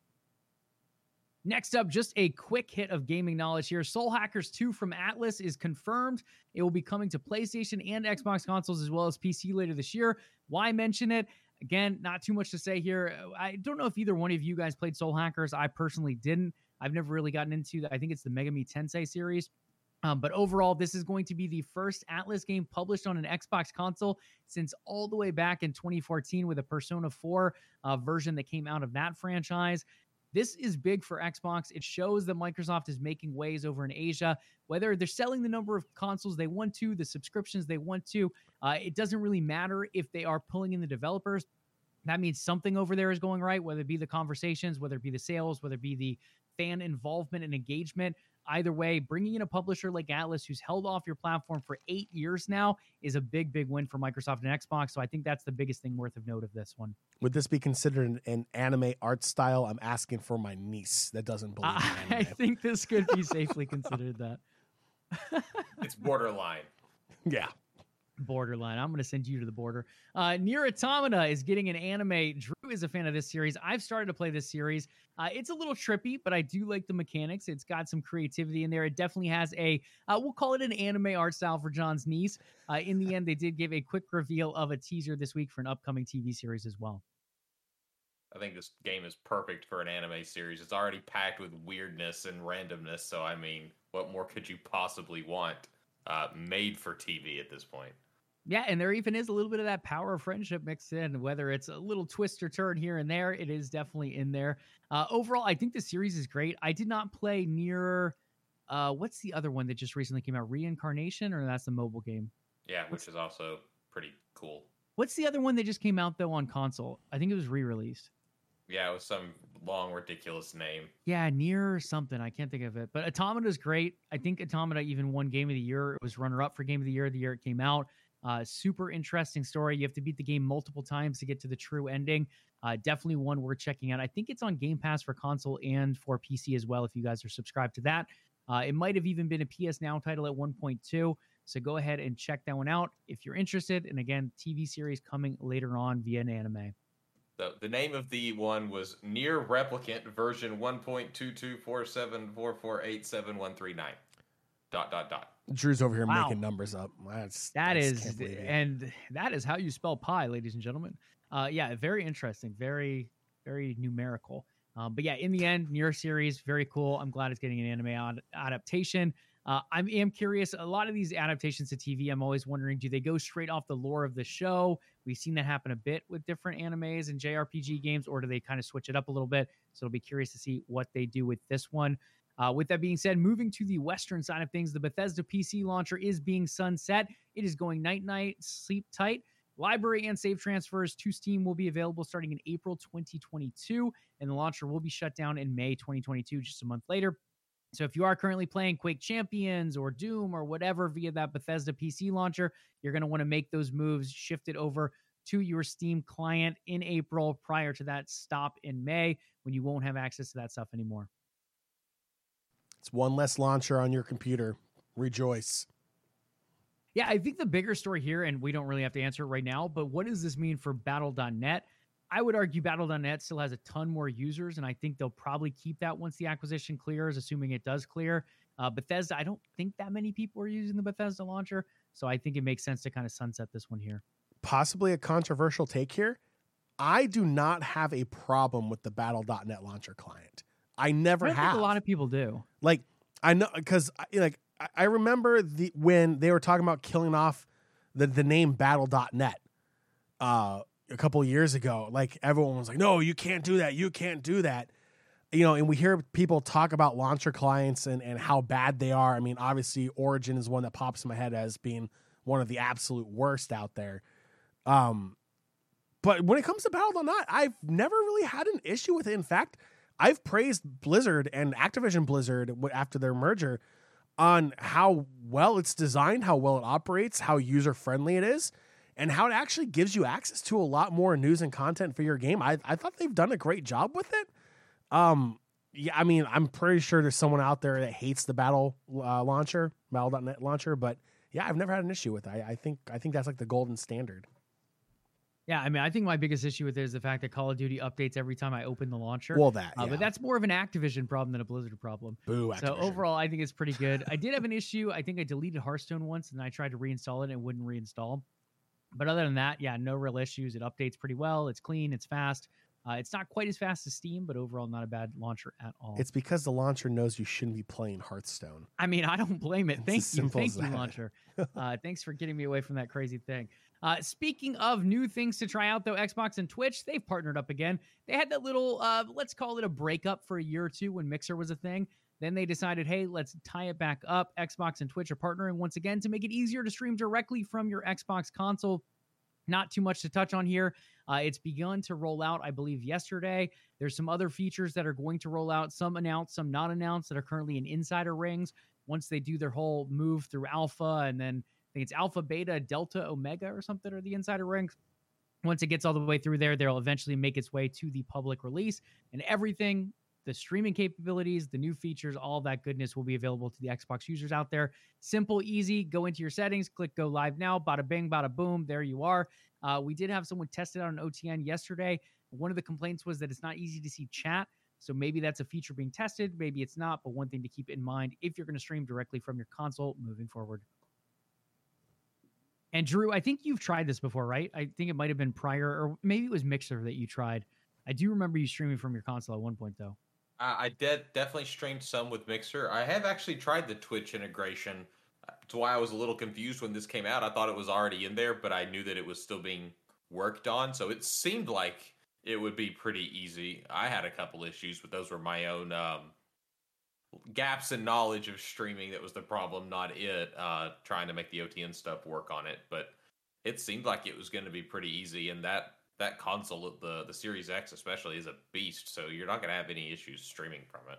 Next up, just a quick hit of gaming knowledge here. Soul Hackers 2 from Atlus is confirmed. It will be coming to PlayStation and Xbox consoles as well as PC later this year. Why mention it? Again, not too much to say here. I don't know if either one of you guys played Soul Hackers. I personally didn't. I've never really gotten into that. I think it's the Megami Tensei series. Um, but overall, this is going to be the first Atlus game published on an Xbox console since all the way back in 2014 with a Persona 4 uh, version that came out of that franchise. This is big for Xbox. It shows that Microsoft is making waves over in Asia. Whether they're selling the number of consoles they want to, the subscriptions they want to, uh, it doesn't really matter if they are pulling in the developers. That means something over there is going right, whether it be the conversations, whether it be the sales, whether it be the fan involvement and engagement. Either way, bringing in a publisher like Atlus, who's held off your platform for eight years now, is a big, big win for Microsoft and Xbox. So I think that's the biggest thing worth of note of this one. Would this be considered an, an anime art style? I'm asking for my niece that doesn't believe in I, I think this could be safely considered that. It's borderline. yeah. Borderline. I'm going to send you to the border. Uh, NieR Automata is getting an anime. Drew is a fan of this series. I've started to play this series. Uh, it's a little trippy, but I do like the mechanics. It's got some creativity in there. It definitely has a, uh, we'll call it an anime art style for John's niece. Uh, in the end, they did give a quick reveal of a teaser this week for an upcoming TV series as well. I think this game is perfect for an anime series. It's already packed with weirdness and randomness. So, I mean, what more could you possibly want? Uh, made for TV at this point. Yeah, and there even is a little bit of that power of friendship mixed in, whether it's a little twist or turn here and there, it is definitely in there. Uh, overall, I think the series is great. I did not play NieR, uh, what's the other one that just recently came out? Reincarnation, or that's the mobile game? Yeah, which is also pretty cool. What's the other one that just came out though on console? I think it was re-released. Yeah, it was some long, ridiculous name. Yeah, NieR or something. I can't think of it. But Automata is great. I think Automata even won Game of the Year. It was runner up for Game of the Year the year it came out. Uh, super interesting story. You have to beat the game multiple times to get to the true ending. Uh, definitely one worth checking out. I think it's on Game Pass for console and for PC as well. If you guys are subscribed to that, uh, it might have even been a PS Now title at 1.2. So go ahead and check that one out if you're interested. And again, TV series coming later on via an anime. The, the name of the one was NieR Replicant version 1.22474487139. Dot, dot, dot. Drew's over here Wow. making numbers up. That's That is, can't believe it. and that is how you spell pi, ladies and gentlemen. Uh, yeah, very interesting, very, very numerical. Um, but yeah, in the end, NieR series, very cool. I'm glad it's getting an anime ad- adaptation. Uh, I am curious. A lot of these adaptations to TV, I'm always wondering, do they go straight off the lore of the show? We've seen that happen a bit with different animes and JRPG games, or do they kind of switch it up a little bit? So it'll be curious to see what they do with this one. Uh, with that being said, moving to the Western side of things, the Bethesda PC launcher is being sunset. It is going night night, sleep tight. Library and save transfers to Steam will be available starting in April 2022, and the launcher will be shut down in May 2022, just a month later. So if you are currently playing Quake Champions or Doom or whatever via that Bethesda PC launcher, you're going to want to make those moves, shift it over to your Steam client in April prior to that stop in May when you won't have access to that stuff anymore. It's one less launcher on your computer. Rejoice. Yeah, I think the bigger story here, and we don't really have to answer it right now, but what does this mean for Battle.net? I would argue Battle.net still has a ton more users, and I think they'll probably keep that once the acquisition clears, assuming it does clear. Uh, Bethesda, I don't think that many people are using the Bethesda launcher, so I think it makes sense to kind of sunset this one here. Possibly a controversial take here. I do not have a problem with the Battle.net launcher client. I never I have. think a lot of people do. like I know because like I- I remember the when they were talking about killing off the the name Battle.net uh, a couple years ago. Like everyone was like, "No, you can't do that. You can't do that." You know, and we hear people talk about launcher clients and and how bad they are. I mean, obviously, Origin is one that pops in my head as being one of the absolute worst out there. Um, but when it comes to Battle.net, I've never really had an issue with it. In fact, I've praised Blizzard and Activision Blizzard after their merger on how well it's designed, how well it operates, how user friendly it is, and how it actually gives you access to a lot more news and content for your game. I, I thought they've done a great job with it. Um, yeah, I mean, I'm pretty sure there's someone out there that hates the Battle uh, launcher, Battle.net launcher, but yeah, I've never had an issue with it. I, I think I think that's like the golden standard. Yeah, I mean, I think my biggest issue with it is the fact that Call of Duty updates every time I open the launcher. Well, that, Uh, but that's more of an Activision problem than a Blizzard problem. boo. So overall, I think it's pretty good. I did have an issue. I think I deleted Hearthstone once, and I tried to reinstall it and it wouldn't reinstall. But other than that, yeah, no real issues. It updates pretty well. It's clean. It's fast. Uh, it's not quite as fast as Steam, but overall, not a bad launcher at all. It's because the launcher knows you shouldn't be playing Hearthstone. I mean, I don't blame it. It's Thank you, thank you, launcher. Uh, thanks for getting me away from that crazy thing. Uh, speaking of new things to try out, though, Xbox and Twitch they've partnered up again. They had that little, uh, let's call it a breakup for a year or two when Mixer was a thing. Then they decided, hey, let's tie it back up. Xbox and Twitch are partnering once again to make it easier to stream directly from your Xbox console. Not too much to touch on here. Uh, it's begun to roll out, I believe, yesterday. There's some other features that are going to roll out, some announced, some not announced, that are currently in insider rings. Once they do their whole move through alpha, and then I think it's alpha, beta, delta, omega, or something, or the insider rings. Once it gets all the way through there, they'll eventually make its way to the public release, and everything the streaming capabilities, the new features, all that goodness will be available to the Xbox users out there. Simple, easy. Go into your settings, click go live now. Bada bing, bada boom. There you are. Uh, we did have someone test it out on OTN yesterday. One of the complaints was that it's not easy to see chat. So maybe that's a feature being tested. Maybe it's not. But one thing to keep in mind if you're going to stream directly from your console moving forward. And Drew, I think you've tried this before, right? I think it might have been prior, or maybe it was Mixer that you tried. I do remember you streaming from your console at one point, though. I, did definitely streamed some with Mixer. I have actually tried the Twitch integration. That's why I was a little confused when this came out. I thought it was already in there, but I knew that it was still being worked on. So it seemed like it would be pretty easy. I had a couple issues, but those were my own um, gaps in knowledge of streaming. That was the problem, not it. Uh, trying to make the OTN stuff work on it, but it seemed like it was going to be pretty easy. And that that console, the the Series X especially, is a beast. So you're not going to have any issues streaming from it.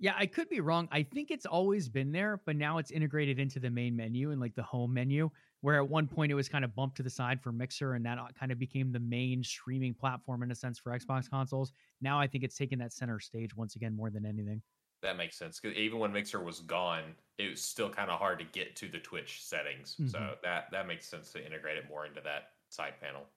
Yeah, I could be wrong. I think it's always been there, but now it's integrated into the main menu and like the home menu, where at one point it was kind of bumped to the side for Mixer and that uh, kind of became the main streaming platform in a sense for Xbox consoles. Now I think it's taken that center stage once again more than anything. That makes sense because even when Mixer was gone, it was still kind of hard to get to the Twitch settings. So Mhm. that that makes sense to integrate it more into that side panel.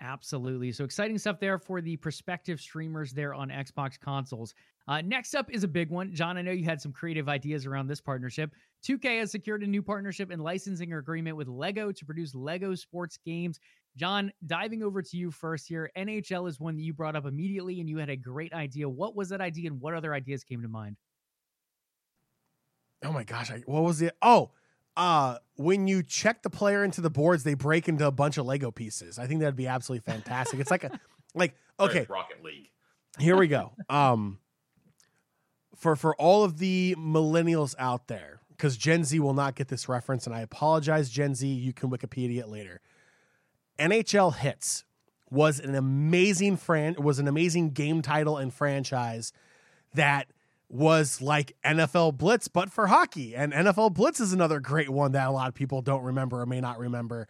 Absolutely. So exciting stuff there for the prospective streamers there on Xbox consoles. Uh, next up is a big one. John, I know you had some creative ideas around this partnership. 2K has secured a new partnership and licensing agreement with Lego to produce Lego sports games. John, diving over to you first here. NHL is one that you brought up immediately and you had a great idea. What was that idea and what other ideas came to mind? Oh my gosh, I, what was it? Oh, uh, when you check the player into the boards, they break into a bunch of Lego pieces. I think that'd be absolutely fantastic. It's like a like okay, Rocket League. here we go. Um, for for all of the millennials out there, because Gen Z will not get this reference, and I apologize, Gen Z. You can Wikipedia it later. NHL Hits was an amazing fran was an amazing game title and franchise that was like NFL Blitz, but for hockey. And NFL Blitz is another great one that a lot of people don't remember or may not remember.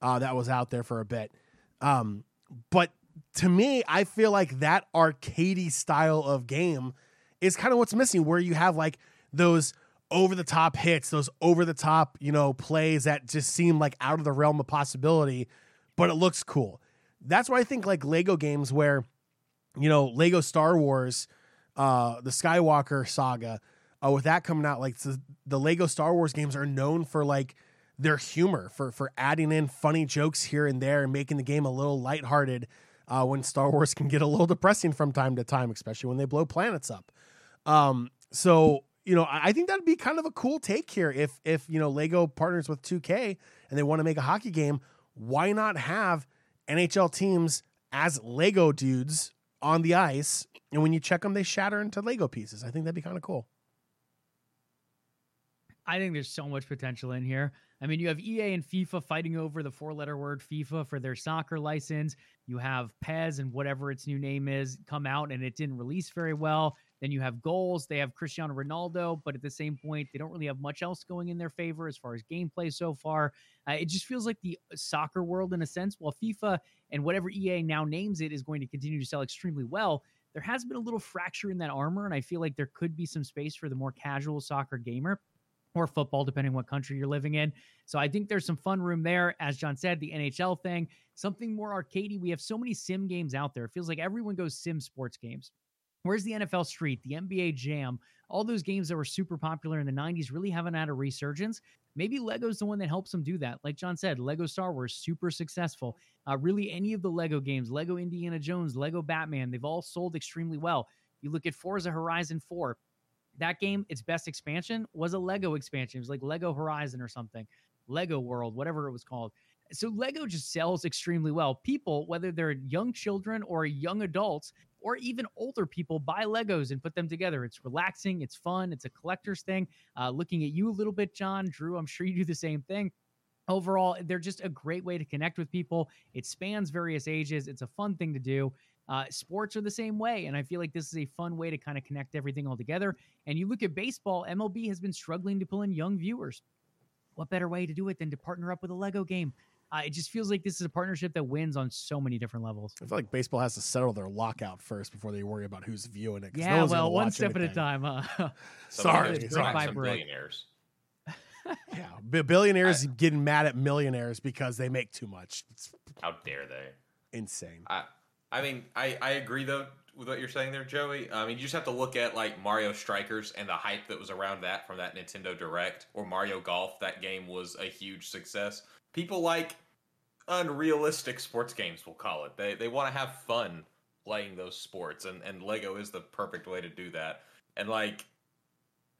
Uh, that was out there for a bit. Um, but to me, I feel like that arcadey style of game is kind of what's missing, where you have like those over the top hits, those over the top, you know, plays that just seem like out of the realm of possibility, but it looks cool. That's why I think like Lego games where, you know, Lego Star Wars, uh, the Skywalker saga, uh, with that coming out, like the, the Lego Star Wars games are known for like their humor, for for adding in funny jokes here and there and making the game a little lighthearted uh, when Star Wars can get a little depressing from time to time, especially when they blow planets up. Um, so you know, I think that'd be kind of a cool take here. If if you know Lego partners with 2K and they want to make a hockey game, why not have NHL teams as Lego dudes on the ice, and when you check them, they shatter into Lego pieces. I think that'd be kind of cool. I think there's so much potential in here. I mean, you have EA and FIFA fighting over the four letter word FIFA for their soccer license. You have PES and whatever its new name is come out and it didn't release very well. Then you have goals. They have Cristiano Ronaldo, but at the same point, they don't really have much else going in their favor as far as gameplay so far. Uh, it just feels like the soccer world, in a sense, while FIFA and whatever EA now names it is going to continue to sell extremely well. There has been a little fracture in that armor, and I feel like there could be some space for the more casual soccer gamer or football, depending what country you're living in. So I think there's some fun room there. As John said, the NHL thing, something more arcadey. We have so many sim games out there. It feels like everyone goes sim sports games. Where's the NFL Street, the NBA Jam, all those games that were super popular in the 90s really haven't had a resurgence. Maybe Lego's the one that helps them do that. Like John said, Lego Star Wars, super successful. Uh, really, any of the Lego games, Lego Indiana Jones, Lego Batman, they've all sold extremely well. You look at Forza Horizon 4, that game, its best expansion was a Lego expansion. It was like Lego Horizon or something, Lego World, whatever it was called. So Lego just sells extremely well. People, whether they're young children or young adults, or even older people buy Legos and put them together. It's relaxing, it's fun, it's a collector's thing. Uh, looking at you a little bit, John, Drew, I'm sure you do the same thing. Overall, they're just a great way to connect with people. It spans various ages. It's a fun thing to do. Uh, sports are the same way. And I feel like this is a fun way to kind of connect everything all together. And you look at baseball, MLB has been struggling to pull in young viewers. What better way to do it than to partner up with a Lego game? Uh, it just feels like this is a partnership that wins on so many different levels. I feel like baseball has to settle their lockout first before they worry about who's viewing it. Yeah, no well, one step anything. at a time. Huh? sorry, sorry. Some billionaires. yeah, billionaires I, getting mad at millionaires because they make too much. It's how dare they? Insane. I, I mean, I, I agree though with what you're saying there, Joey. I mean, you just have to look at like Mario Strikers and the hype that was around that from that Nintendo Direct, or Mario Golf. That game was a huge success. People like unrealistic sports games, we'll call it. They they want to have fun playing those sports, and and Lego is the perfect way to do that. And like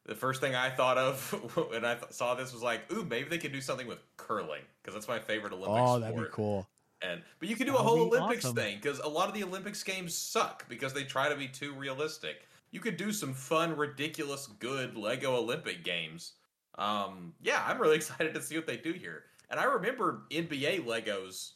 the first thing I thought of when I th- saw this was like, ooh, maybe they could do something with curling because that's my favorite Olympic oh, sport. that'd be cool. And but you could do a That'd whole Olympics awesome. thing because a lot of the Olympics games suck because they try to be too realistic. You could do some fun, ridiculous, good Lego Olympic games. Um, yeah, I'm really excited to see what they do here. And I remember NBA Legos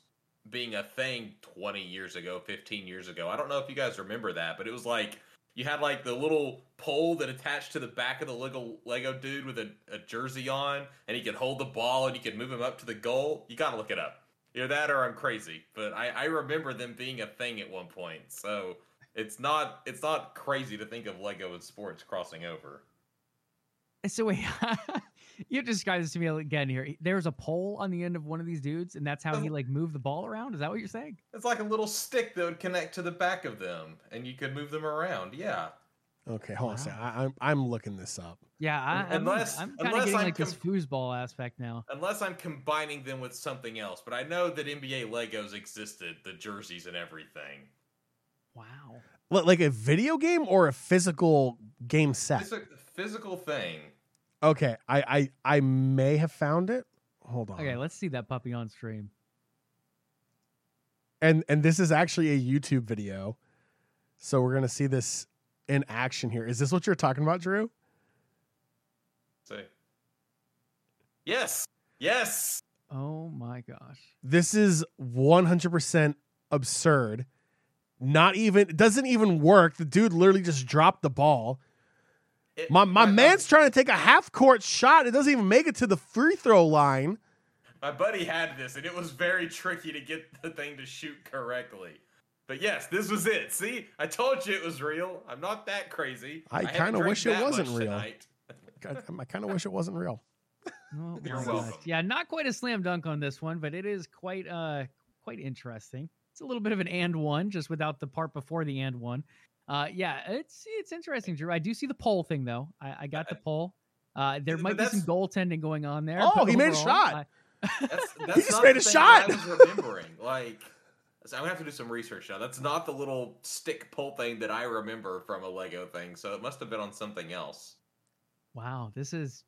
being a thing 20 years ago, 15 years ago. I don't know if you guys remember that, but it was like you had like the little pole that attached to the back of the Lego Lego dude with a, a jersey on, and he could hold the ball and you could move him up to the goal. You gotta look it up. Either that or I'm crazy, but I, I remember them being a thing at one point. So it's not it's not crazy to think of Lego and sports crossing over. So wait, you described this to me again here. There's a pole on the end of one of these dudes, and that's how he uh-huh. like moved the ball around. Is that what you're saying? It's like a little stick that would connect to the back of them, and you could move them around. Yeah. Okay, hold on a second. I, I'm I'm looking this up. Yeah, I, I'm, Unless- I'm kind of unless getting I'm like this com- foosball aspect now. Unless I'm combining them with something else, but I know that NBA Legos existed, the jerseys and everything. Wow. Li- Like a video game or a physical game set? It's a physical thing. Okay, I I I may have found it. Hold on. Okay, let's see that puppy on stream. and and this is actually a YouTube video, so we're gonna see this in action here. Is this what you're talking about, Drew? See. Yes. Yes. Oh my gosh. This is 100% absurd. Not even it doesn't even work. The dude literally just dropped the ball. It- My my man's trying to take a half court shot. It doesn't even make it to the free throw line. My buddy had this, and it was very tricky to get the thing to shoot correctly. But yes, this was it. See, I told you it was real. I'm not that crazy. I haven't kinda wish it wasn't real. Tonight. God, I kind of wish it wasn't real. Oh, You're welcome. Yeah, not quite a slam dunk on this one, but it is quite uh quite interesting. It's a little bit of an and one, just without the part before the and one. Uh, yeah, it's it's interesting, Drew. I do see the pole thing though. I, I got the pole. Uh, there might be some goaltending going on there. Oh, but he made a shot. I- That's, that's just made a shot. that I was remembering. Like, so I'm gonna have to do some research now. That's not the little stick pull thing that I remember from a Lego thing. So it must have been on something else. Wow, this is.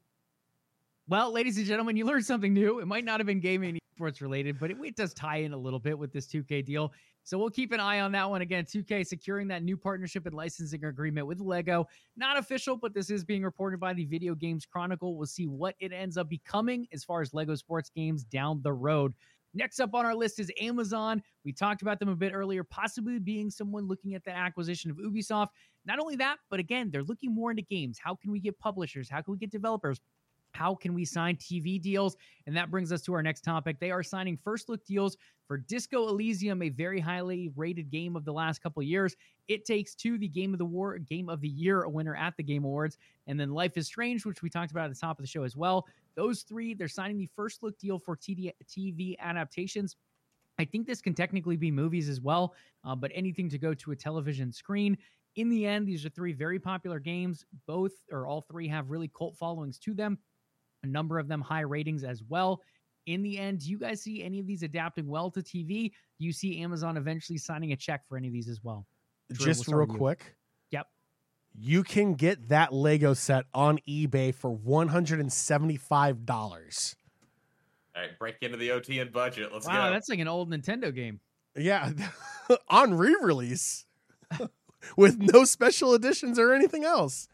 Well, ladies and gentlemen, you learned something new. It might not have been gaming and esports related, but it, it does tie in a little bit with this 2K deal. So we'll keep an eye on that one. Again, 2K securing that new partnership and licensing agreement with Lego. Not official, but this is being reported by the Video Games Chronicle. We'll see what it ends up becoming as far as Lego sports games down the road. Next up on our list is Amazon. We talked about them a bit earlier, possibly being someone looking at the acquisition of Ubisoft. Not only that, but again, they're looking more into games. How can we get publishers? How can we get developers? How can we sign TV deals? And that brings us to our next topic. They are signing first look deals for Disco Elysium, a very highly rated game of the last couple years. It takes two, the game of the war, game of the year a winner at the Game Awards, and then Life is Strange, which we talked about at the top of the show as well. Those three, they're signing the first look deal for TV adaptations. I think this can technically be movies as well, uh, but anything to go to a television screen. In the end, these are three very popular games. Both or all three have really cult followings to them. A number of them high ratings as well. In the end, do you guys see any of these adapting well to TV? Do you see Amazon eventually signing a check for any of these as well? Drew, Just we'll real quick. Yep. You can get that Lego set on eBay for one hundred and seventy-five dollars. All right, break into the OTN budget. Let's wow, go. that's like an old Nintendo game. Yeah, on re-release with no special editions or anything else.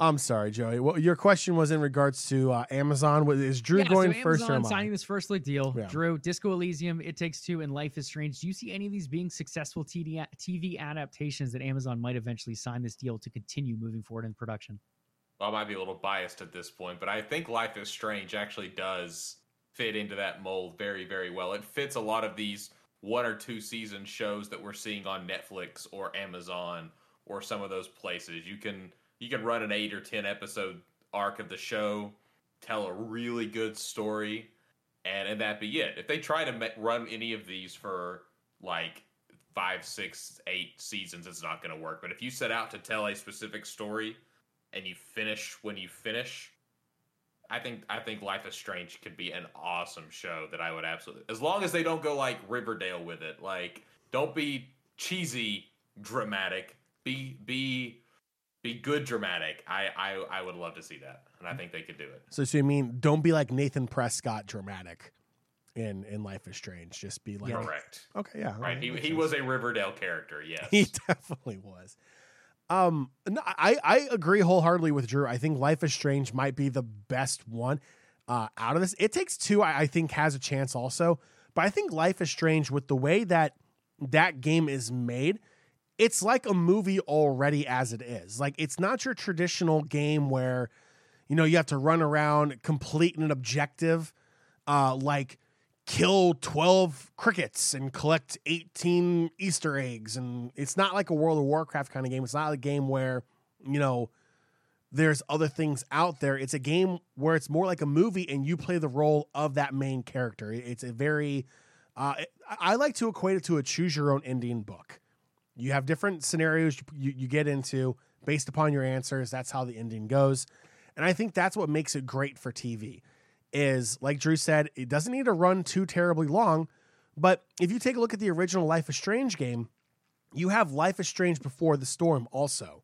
I'm sorry, Joey. What your question was in regards to uh, Amazon? Is Drew yeah, going so first or am I? signing this first look deal. Yeah. Drew, Disco Elysium, It Takes Two, and Life is Strange. Do you see any of these being successful TD, TV adaptations that Amazon might eventually sign this deal to continue moving forward in production? well, I might be a little biased at this point, but I think Life is Strange actually does fit into that mold very, very well. It fits a lot of these one or two season shows that we're seeing on Netflix or Amazon or some of those places. You can you can run an eight or ten episode arc of the show, tell a really good story, and and that be it. If they try to run any of these for like five, six, eight seasons, it's not going to work. But if you set out to tell a specific story and you finish when you finish, I think I think Life is Strange could be an awesome show that I would absolutely as long as they don't go like Riverdale with it. Like don't be cheesy dramatic. Be be be good dramatic. I I I would love to see that. And I think they could do it. So, so you mean don't be like Nathan Prescott dramatic in in Life is Strange. Just be like, Correct. okay, yeah, Right. that He he was a Riverdale character, yes. He definitely was. Um, no, I I agree wholeheartedly with Drew. I think Life is Strange might be the best one uh, out of this. It takes two. I, I think has a chance also, but I think Life is Strange with the way that that game is made. It's like a movie already as it is. Like it's not your traditional game where you know you have to run around complete an objective, uh, like kill 12 crickets and collect 18 Easter eggs. And it's not like a World of Warcraft kind of game. It's not a game where, you know, there's other things out there. It's a game where it's more like a movie and you play the role of that main character. It's a very, uh, I I like to equate it to a choose your own ending book. You have different scenarios you, you get into based upon your answers. That's how the ending goes. And I think that's what makes it great for TV is like Drew said, it doesn't need to run too terribly long. But if you take a look at the original Life is Strange game, you have Life is Strange before the storm also.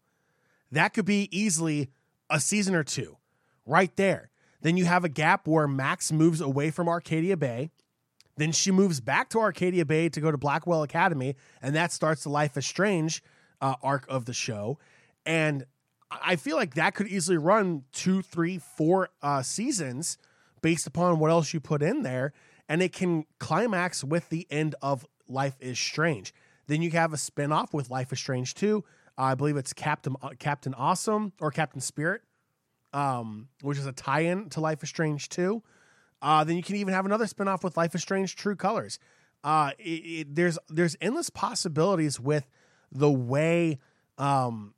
That could be easily a season or two right there. Then you have a gap where Max moves away from Arcadia Bay. Then she moves back to Arcadia Bay to go to Blackwell Academy, and that starts the Life is Strange uh, arc of the show. And I feel like that could easily run two, three, four uh, seasons based upon what else you put in there, and it can climax with the end of Life is Strange. Then you have a spinoff with Life is Strange 2. Uh, I believe it's Captain uh, Captain Awesome or Captain Spirit, um, which is a tie-in to Life is Strange 2. Uh, then you can even have another spinoff with Life is Strange True Colors. Uh, it, it, there's there's endless possibilities with the way um,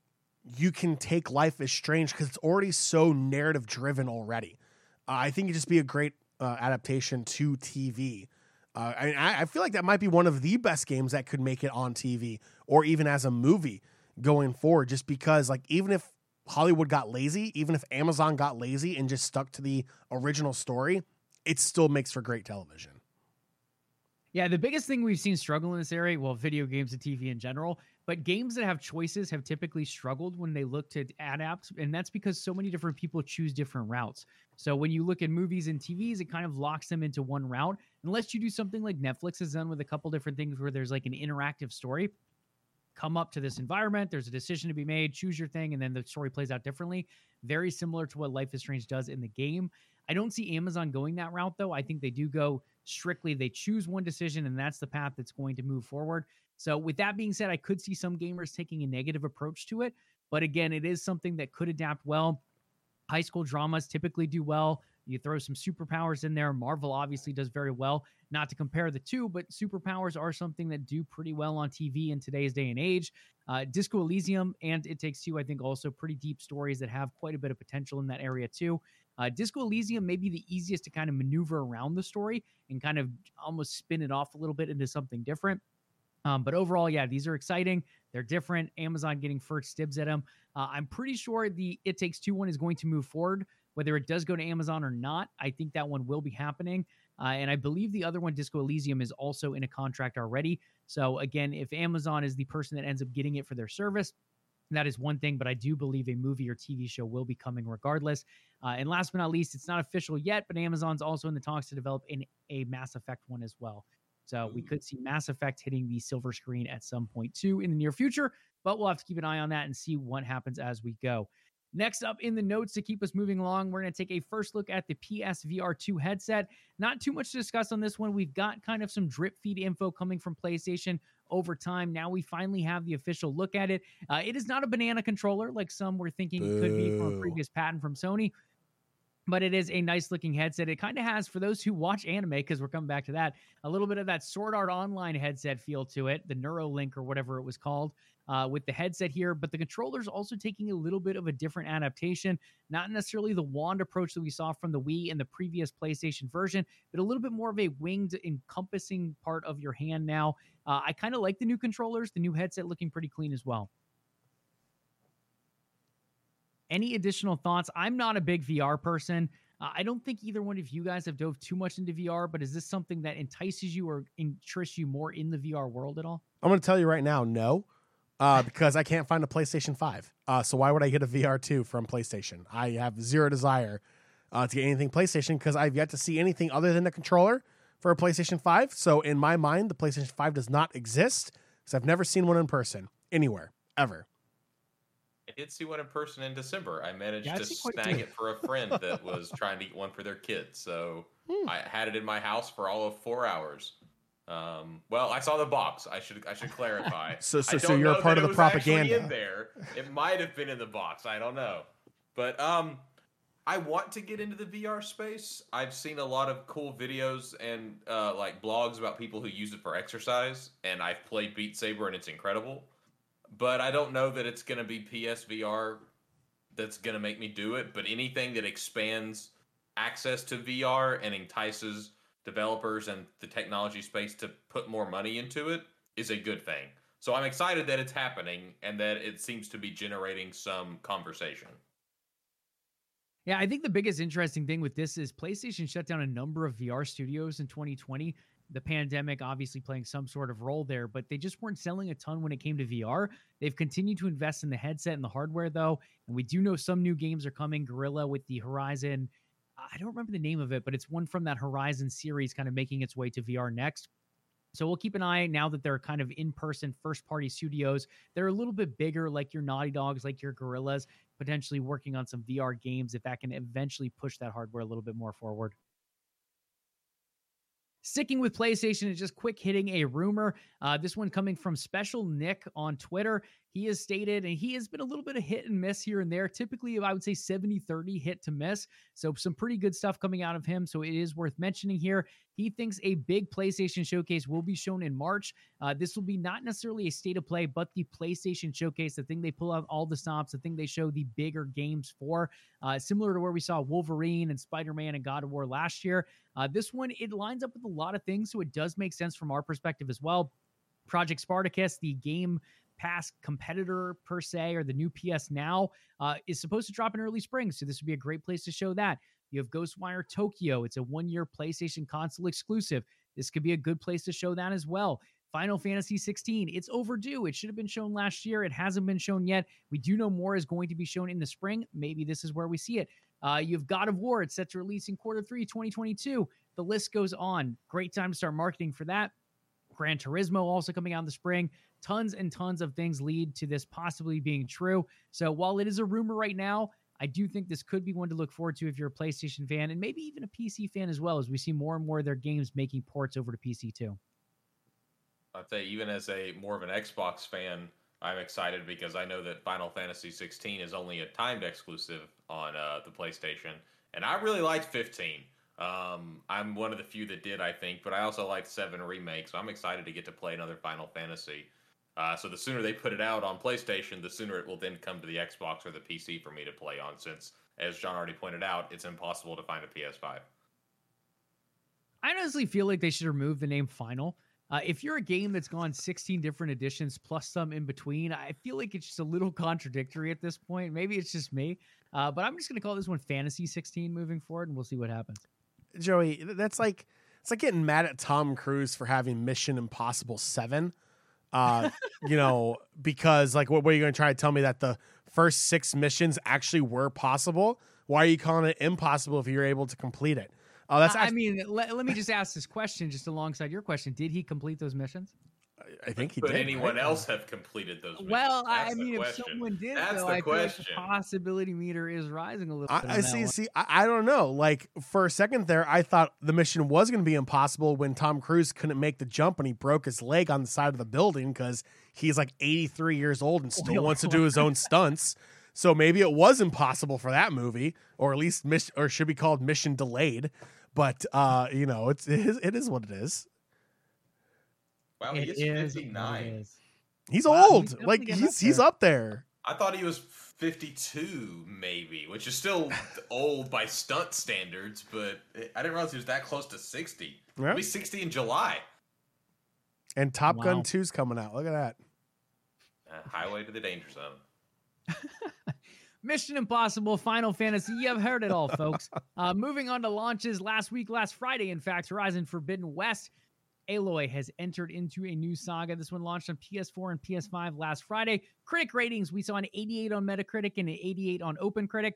you can take Life is Strange because it's already so narrative driven already. Uh, I think it'd just be a great uh, adaptation to TV. Uh, I, I I feel like that might be one of the best games that could make it on TV or even as a movie going forward. Just because, like, even if Hollywood got lazy, even if Amazon got lazy and just stuck to the original story, it still makes for great television. Yeah, the biggest thing we've seen struggle in this area, well, video games and TV in general, but games that have choices have typically struggled when they look to add apps. And that's because so many different people choose different routes. So when you look at movies and TVs, it kind of locks them into one route. Unless you do something like Netflix has done with a couple different things where there's like an interactive story. Come up to this environment, there's a decision to be made, choose your thing, and then the story plays out differently. Very similar to what Life is Strange does in the game. I don't see Amazon going that route though. I think they do go strictly they choose one decision and that's the path that's going to move forward. So with that being said, I could see some gamers taking a negative approach to it, but again, it is something that could adapt well. High school dramas typically do well. You throw some superpowers in there. Marvel obviously does very well. Not to compare the two, but superpowers are something that do pretty well on TV in today's day and age. Uh, Disco Elysium and It Takes Two, I think, also pretty deep stories that have quite a bit of potential in that area too. Uh, Disco Elysium may be the easiest to kind of maneuver around the story and kind of almost spin it off a little bit into something different. Um, but overall, yeah, these are exciting. They're different. Amazon getting first dibs at them. Uh, I'm pretty sure the It Takes Two one is going to move forward, whether it does go to Amazon or not. I think that one will be happening. Uh, and I believe the other one, Disco Elysium, is also in a contract already. So again, if Amazon is the person that ends up getting it for their service, that is one thing, but I do believe a movie or TV show will be coming regardless. Uh, and last but not least, it's not official yet, but Amazon's also in the talks to develop in a Mass Effect one as well. So we could see Mass Effect hitting the silver screen at some point too in the near future, but we'll have to keep an eye on that and see what happens as we go. Next up in the notes to keep us moving along, we're going to take a first look at the PSVR 2 headset. Not too much to discuss on this one. We've got kind of some drip feed info coming from PlayStation over time. Now we finally have the official look at it. Uh, it is not a banana controller like some were thinking Boo. it could be from a previous patent from Sony but it is a nice looking headset. It kind of has, for those who watch anime, because we're coming back to that, a little bit of that Sword Art Online headset feel to it, the Neuralink or whatever it was called uh, with the headset here, but the controller's also taking a little bit of a different adaptation. Not necessarily the wand approach that we saw from the Wii and the previous PlayStation version, but a little bit more of a winged, encompassing part of your hand now. Uh, I kind of like the new controllers, the new headset looking pretty clean as well. Any additional thoughts? I'm not a big VR person. Uh, I don't think either one of you guys have dove too much into VR, but is this something that entices you or interests you more in the VR world at all? I'm going to tell you right now, no uh, because I can't find a PlayStation 5. Uh, so why would I get a VR 2 from PlayStation? I have zero desire uh, to get anything PlayStation because I've yet to see anything other than a controller for a PlayStation 5. So in my mind, the PlayStation 5 does not exist because I've never seen one in person anywhere, ever. I did see one in person in December. I managed yeah, to snag it for a friend that was trying to get one for their kids. So hmm. I had it in my house for all of four hours. Um, well, I saw the box. I should I should clarify. so so, so you're a part of the propaganda. In there, it might have been in the box. I don't know, but um, I want to get into the VR space. I've seen a lot of cool videos and uh, like blogs about people who use it for exercise, and I've played Beat Saber and it's incredible. But I don't know that it's going to be PSVR that's going to make me do it. But anything that expands access to VR and entices developers and the technology space to put more money into it is a good thing. So I'm excited that it's happening and that it seems to be generating some conversation. Yeah, I think the biggest interesting thing with this is PlayStation shut down a number of VR studios in 2020. The pandemic obviously playing some sort of role there, but they just weren't selling a ton when it came to VR. They've continued to invest in the headset and the hardware, though. And we do know some new games are coming. Guerrilla with the Horizon I don't remember the name of it, but it's one from that Horizon series kind of making its way to VR next. So we'll keep an eye now that they're kind of in person first party studios. They're a little bit bigger, like your Naughty Dogs, like your Guerrillas, potentially working on some VR games if that can eventually push that hardware a little bit more forward. Sticking with PlayStation is just quick hitting a rumor. Uh, this one coming from Special Nick on Twitter. He has stated, and he has been a little bit of hit and miss here and there. Typically, I would say 70 30 hit to miss. So, some pretty good stuff coming out of him. So, it is worth mentioning here. He thinks a big PlayStation showcase will be shown in March. Uh, this will be not necessarily a state of play, but the PlayStation showcase, the thing they pull out all the stops, the thing they show the bigger games for, uh, similar to where we saw Wolverine and Spider Man and God of War last year. Uh, this one, it lines up with a lot of things, so it does make sense from our perspective as well. Project Spartacus, the game Pass competitor per se, or the new PS Now, uh, is supposed to drop in early spring. So this would be a great place to show that. You have Ghostwire Tokyo. It's a one year PlayStation console exclusive. This could be a good place to show that as well. Final Fantasy 16, it's overdue. It should have been shown last year. It hasn't been shown yet. We do know more is going to be shown in the spring. Maybe this is where we see it. Uh, you have God of War. It's set to release in quarter three, 2022. The list goes on. Great time to start marketing for that. Gran Turismo also coming out in the spring. Tons and tons of things lead to this possibly being true. So while it is a rumor right now, I do think this could be one to look forward to if you're a PlayStation fan and maybe even a PC fan as well, as we see more and more of their games making ports over to PC too. I'd say even as a more of an Xbox fan, I'm excited because I know that Final Fantasy 16 is only a timed exclusive on uh, the PlayStation, and I really liked 15. Um, I'm one of the few that did, I think, but I also liked Seven Remake, so I'm excited to get to play another Final Fantasy. Uh, so the sooner they put it out on PlayStation, the sooner it will then come to the Xbox or the PC for me to play on. Since, as John already pointed out, it's impossible to find a PS5. I honestly feel like they should remove the name Final. Uh, if you're a game that's gone 16 different editions plus some in between, I feel like it's just a little contradictory at this point. Maybe it's just me, uh, but I'm just going to call this one Fantasy 16 moving forward, and we'll see what happens. Joey, that's like it's like getting mad at Tom Cruise for having Mission Impossible Seven. Uh, you know, because like, what, what are you going to try to tell me that the first six missions actually were possible? Why are you calling it impossible if you're able to complete it? Oh, that's. I mean, let, let me just ask this question, just alongside your question. Did he complete those missions? I think he but did. anyone right? else have completed those? Missions? Well, That's I mean, if someone did, That's though, the I question. Feel like the possibility meter is rising a little. I, I see. One. See, I, I, don't know. Like for a second there, I thought the mission was going to be impossible when Tom Cruise couldn't make the jump and he broke his leg on the side of the building because he's like 83 years old and still wants to do his own stunts. So maybe it was impossible for that movie, or at least mission, or should be called mission delayed. But uh, you know, it's it is, it is what it is. Wow, he is 59. He's wow, old. He's like he's he's up there. I thought he was 52 maybe, which is still old by stunt standards, but I didn't realize he was that close to 60. Yeah. He'll be 60 in July. And Top wow. Gun 2's coming out. Look at that. Uh, highway to the danger zone. Mission Impossible, Final Fantasy. You've heard it all, folks. Uh, moving on to launches last week, last Friday, in fact, Horizon Forbidden West Aloy has entered into a new saga. This one launched on PS4 and PS5 last Friday. Critic ratings we saw an 88 on Metacritic and an 88 on OpenCritic.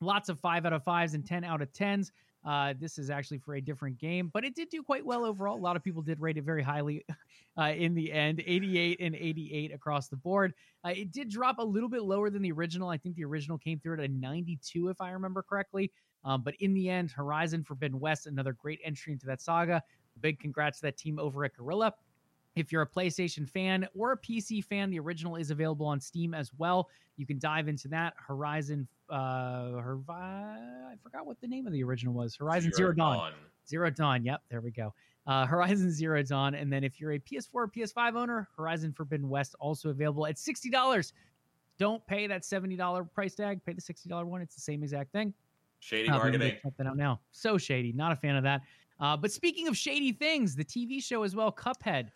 Lots of 5 out of 5s and 10 out of 10s. Uh, this is actually for a different game, but it did do quite well overall. A lot of people did rate it very highly uh, in the end 88 and 88 across the board. Uh, it did drop a little bit lower than the original. I think the original came through at a 92, if I remember correctly. Um, but in the end, Horizon Forbidden West, another great entry into that saga. Big congrats to that team over at Guerrilla. If you're a PlayStation fan or a PC fan, the original is available on Steam as well. You can dive into that. Horizon, uh, Her- I forgot what the name of the original was. Horizon Zero, Zero Dawn. Dawn. Zero Dawn. Yep, there we go. Uh, Horizon Zero Dawn. And then if you're a PS4 or PS5 owner, Horizon Forbidden West also available at $60. Don't pay that $70 price tag. Pay the $60 one. It's the same exact thing. Shady marketing. Check that out now. So shady. Not a fan of that. Uh, but speaking of shady things, the TV show as well, Cuphead.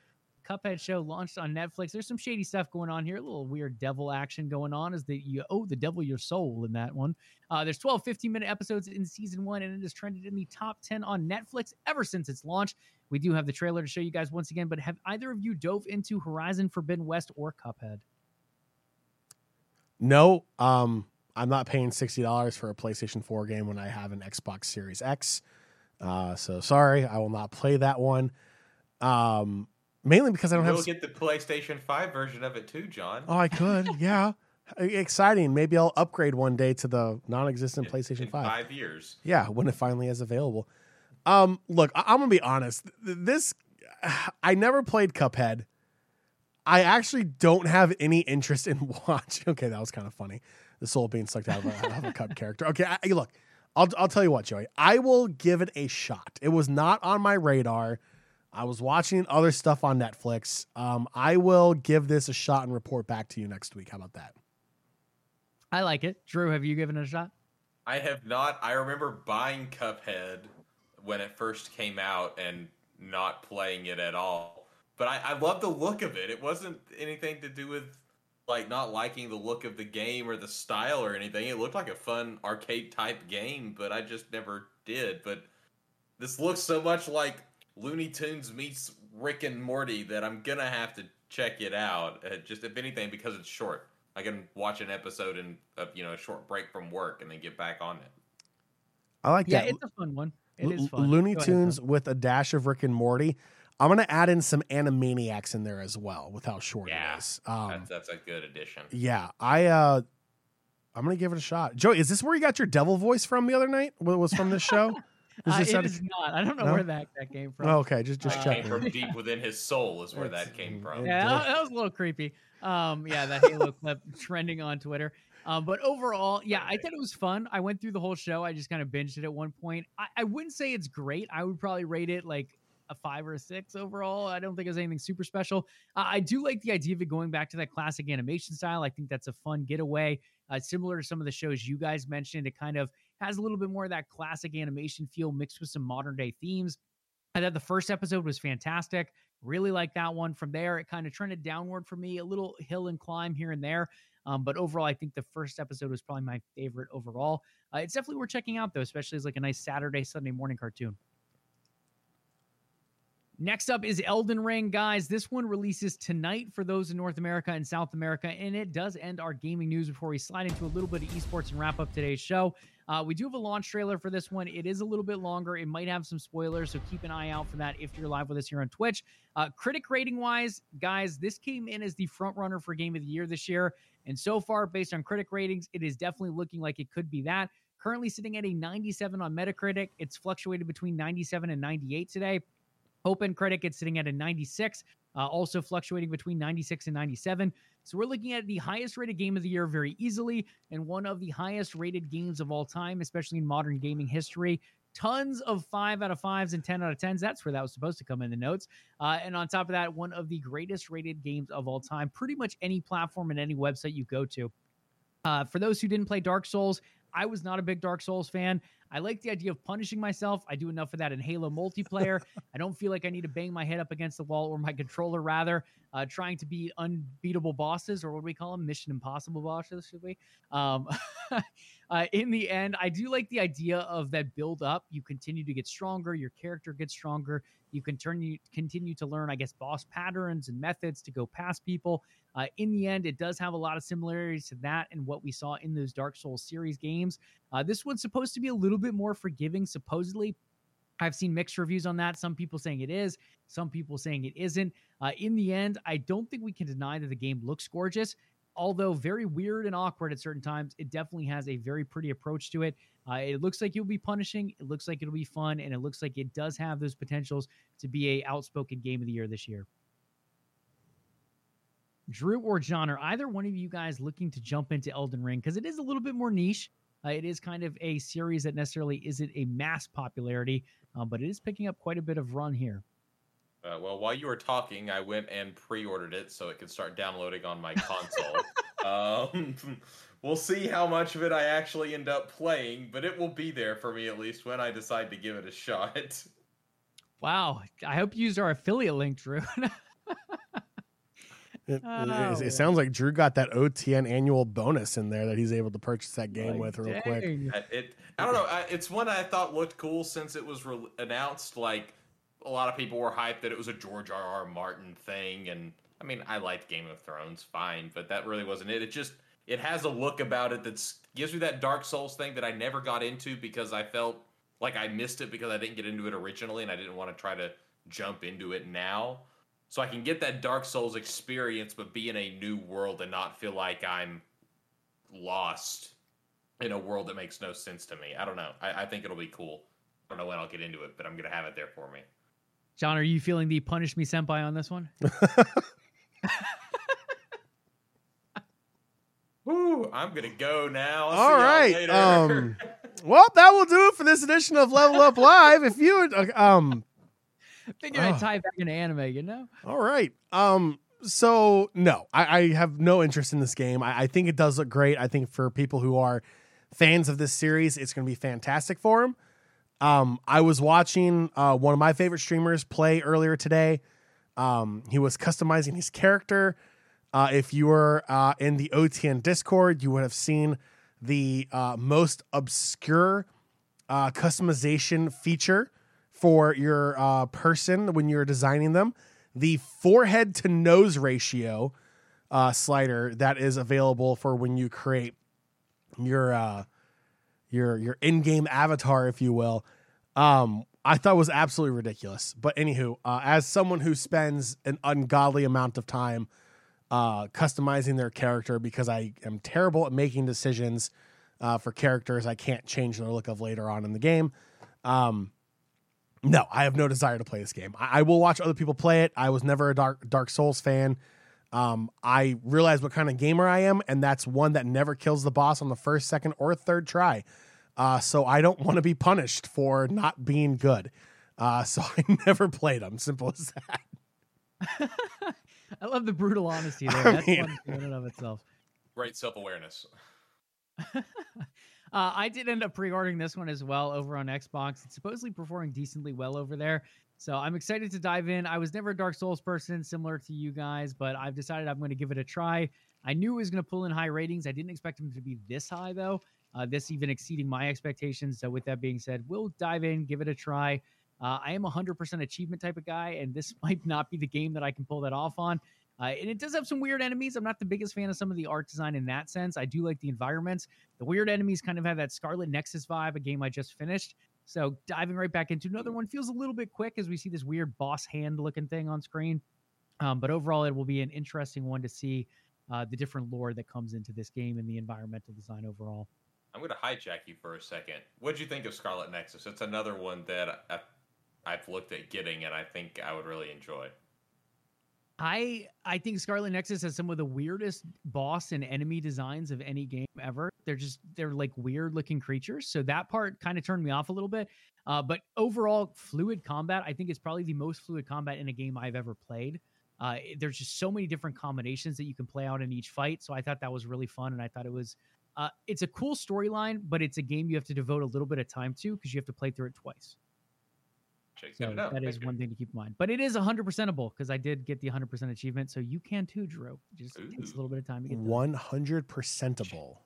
Cuphead show launched on Netflix. There's some shady stuff going on here. A little weird devil action going on Is that you owe the devil your soul in that one. Uh, there's 12 15 minute episodes in season one, and it has trended in the top 10 on Netflix ever since its launch. We do have the trailer to show you guys once again, but have either of you dove into Horizon Forbidden West or Cuphead? No, um, I'm not paying sixty dollars for a PlayStation 4 game when I have an Xbox Series X. Uh, so sorry, I will not play that one. Um, mainly because I don't You'll have. get the PlayStation Five version of it too, John. Oh, I could. yeah, exciting. Maybe I'll upgrade one day to the non-existent in, PlayStation in Five. Five years. Yeah, when it finally is available. Um, look, I- I'm gonna be honest. This, I never played Cuphead. I actually don't have any interest in watching. Okay, that was kind of funny. The soul being sucked out of a, of a cup character. Okay, I, look, I'll I'll tell you what, Joey. I will give it a shot. It was not on my radar. I was watching other stuff on Netflix. Um, I will give this a shot and report back to you next week. How about that? I like it. Drew, have you given it a shot? I have not. I remember buying Cuphead when it first came out and not playing it at all. but I, I love the look of it. It wasn't anything to do with like not liking the look of the game or the style or anything. It looked like a fun arcade type game, but I just never did. But this looks so much like Looney Tunes meets Rick and Morty that I'm gonna have to check it out. Uh, just if anything, because it's short. I can watch an episode and a you know a short break from work and then get back on it. I like Yeah, that. it's a fun one. It Lo- is fun. Looney Go ahead, Tunes Phil. with a dash of Rick and Morty. I'm gonna add in some Animaniacs in there as well with how short Yeah, it is. Um, That's, that's a good addition. yeah, I uh, I'm gonna give it a shot. Joey, is this where you got your devil voice from the other night? What was from this show? Is Uh, this it out of- is not. I don't know No? where that, that came from. Oh, okay, just just That checking. came from deep within his soul is where It's- that came from. yeah, that, that was a little creepy. Um, yeah, that Halo clip trending on Twitter. Um, but overall, yeah, I thought it was fun. I went through the whole show. I just kind of binged it at one point. I, I wouldn't say it's great. I would probably rate it like a five or a six overall. I don't think it was anything super special. Uh, I do like the idea of it going back to that classic animation style. I think that's a fun getaway, uh, similar to some of the shows you guys mentioned. It kind of has a little bit more of that classic animation feel mixed with some modern day themes. I thought the first episode was fantastic. Really like that one. From there, it kind of trended downward for me, a little hill and climb here and there. Um, but overall, I think the first episode was probably my favorite overall. Uh, it's definitely worth checking out, though, especially as like a nice Saturday, Sunday morning cartoon. Next up is Elden Ring, guys. This one releases tonight for those in North America and South America, and it does end our gaming news before we slide into a little bit of esports and wrap up today's show. Uh, we do have a launch trailer for this one. It is a little bit longer. It might have some spoilers, so keep an eye out for that if you're live with us here on Twitch. Uh, critic rating wise, guys, this came in as the front runner for Game of the Year this year, and so far, based on critic ratings, it is definitely looking like it could be that. Currently sitting at a 97 on Metacritic. It's fluctuated between 97 and 98 today. Open Critic, it's sitting at a 96, uh, also fluctuating between 96 and 97. So we're looking at the highest rated game of the year very easily, and one of the highest rated games of all time, especially in modern gaming history. Tons of five out of fives and 10 out of 10s. That's where that was supposed to come in the notes. Uh, and on top of that, one of the greatest rated games of all time, pretty much any platform and any website you go to. Uh, for those who didn't play Dark Souls, I was not a big Dark Souls fan. I like the idea of punishing myself. I do enough of that in Halo multiplayer. I don't feel like I need to bang my head up against the wall or my controller, rather, uh, trying to beat unbeatable bosses, or what do we call them? Mission Impossible bosses, should we? Um, uh, in the end, I do like the idea of that build up. You continue to get stronger, your character gets stronger. You can turn you continue to learn, I guess, boss patterns and methods to go past people. Uh, in the end, it does have a lot of similarities to that and what we saw in those Dark Souls series games. Uh, this one's supposed to be a little bit more forgiving, supposedly. I've seen mixed reviews on that. Some people saying it is, some people saying it isn't. Uh, in the end, I don't think we can deny that the game looks gorgeous. Although very weird and awkward at certain times, it definitely has a very pretty approach to it. Uh, it looks like you'll be punishing. It looks like it'll be fun, and it looks like it does have those potentials to be a outspoken game of the year this year. Drew or John, are either one of you guys looking to jump into Elden Ring? Because it is a little bit more niche. Uh, it is kind of a series that necessarily isn't a mass popularity, um, but it is picking up quite a bit of run here. Uh, well, while you were talking, I went and pre-ordered it so it could start downloading on my console. um, we'll see how much of it I actually end up playing, but it will be there for me at least when I decide to give it a shot. Wow. I hope you used our affiliate link, Drew. It, Oh, it- it sounds like Drew got that OTN annual bonus in there that he's able to purchase that game Like, with real quick. dang. I- it, I don't know. I, it's one I thought looked cool since it was re- announced. Like a lot of people were hyped that it was a George R. R. Martin thing, and I mean, I liked Game of Thrones, fine, but that really wasn't it. It just it has a look about it that gives me that Dark Souls thing that I never got into because I felt like I missed it because I didn't get into it originally, and I didn't want to try to jump into it now. So I can get that Dark Souls experience, but be in a new world and not feel like I'm lost in a world that makes no sense to me. I don't know. I, I think it'll be cool. I don't know when I'll get into it, but I'm gonna have it there for me. John, are you feeling the punish me senpai on this one? Woo! I'm gonna go now. I'll All see y'all right, later. um, Well, that will do it for this edition of Level Up Live. If you would, uh, um, Figured I'd Oh. tie back into anime, you know? all right, um, so no, I, I have no interest in this game. I, I think it does look great. I think for people who are fans of this series, it's going to be fantastic for them. Um, I was watching uh, one of my favorite streamers play earlier today. Um, he was customizing his character. Uh, if you were uh, in the OTN Discord, you would have seen the uh, most obscure uh, customization feature for your uh, person when you're designing them. The forehead to nose ratio slider that is available for when you create your your your in-game avatar, if you will. Um, I thought was absolutely ridiculous. But anywho, uh, as someone who spends an ungodly amount of time uh, customizing their character because I am terrible at making decisions uh, for characters I can't change their look of later on in the game. Um, no, I have no desire to play this game. I, I, will watch other people play it. I was never a Dark Dark Souls fan. Um, I realize what kind of gamer I am, and that's one that never kills the boss on the first, second, or third try. Uh, so I don't want to be punished for not being good. Uh, so I never played them. Simple as that. I love the brutal honesty there. I That's mean, fun in and of itself. Great self awareness. uh, I did end up pre-ordering this one as well over on Xbox. It's supposedly performing decently well over there. So I'm excited to dive in. I was never a Dark Souls person, similar to you guys, but I've decided I'm going to give it a try. I knew it was going to pull in high ratings. I didn't expect them to be this high, though. Uh, this even exceeding my expectations. So with that being said, we'll dive in, give it a try. Uh, I am 100% achievement type of guy, and this might not be the game that I can pull that off on. Uh, and it does have some weird enemies. I'm not the biggest fan of some of the art design in that sense. I do like the environments. The weird enemies kind of have that Scarlet Nexus vibe, a game I just finished. So diving right back into another one feels a little bit quick as we see this weird boss hand looking thing on screen. Um, but overall, it will be an interesting one to see uh, the different lore that comes into this game and the environmental design overall. I'm going to hijack you for a second. What did you think of Scarlet Nexus? It's another one that I, I've looked at getting, and I think I would really enjoy. I I think Scarlet Nexus has some of the weirdest boss and enemy designs of any game ever. They're just they're like weird looking creatures. So that part kind of turned me off a little bit. Uh, but overall, fluid combat I think is probably the most fluid combat in a game I've ever played. Uh, there's just so many different combinations that you can play out in each fight. So I thought that was really fun, and I thought it was uh, it's a cool storyline, but it's a game you have to devote a little bit of time to because you have to play through it twice. So that is one thing to keep in mind. But it is 100%able because I did get the 100% achievement. So you can too, Drew. It just Ooh. takes a little bit of time to get 100%able.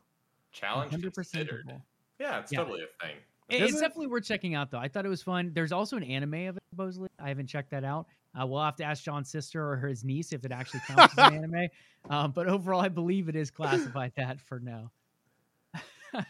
Challenge 100%able. Yeah, it's yeah. totally a thing. It's it? definitely worth checking out, though. I thought it was fun. There's also an anime of it, supposedly. I haven't checked that out. Uh, we'll have to ask John's sister or his niece if it actually counts as an anime. Um, but overall, I believe it is classified that for now.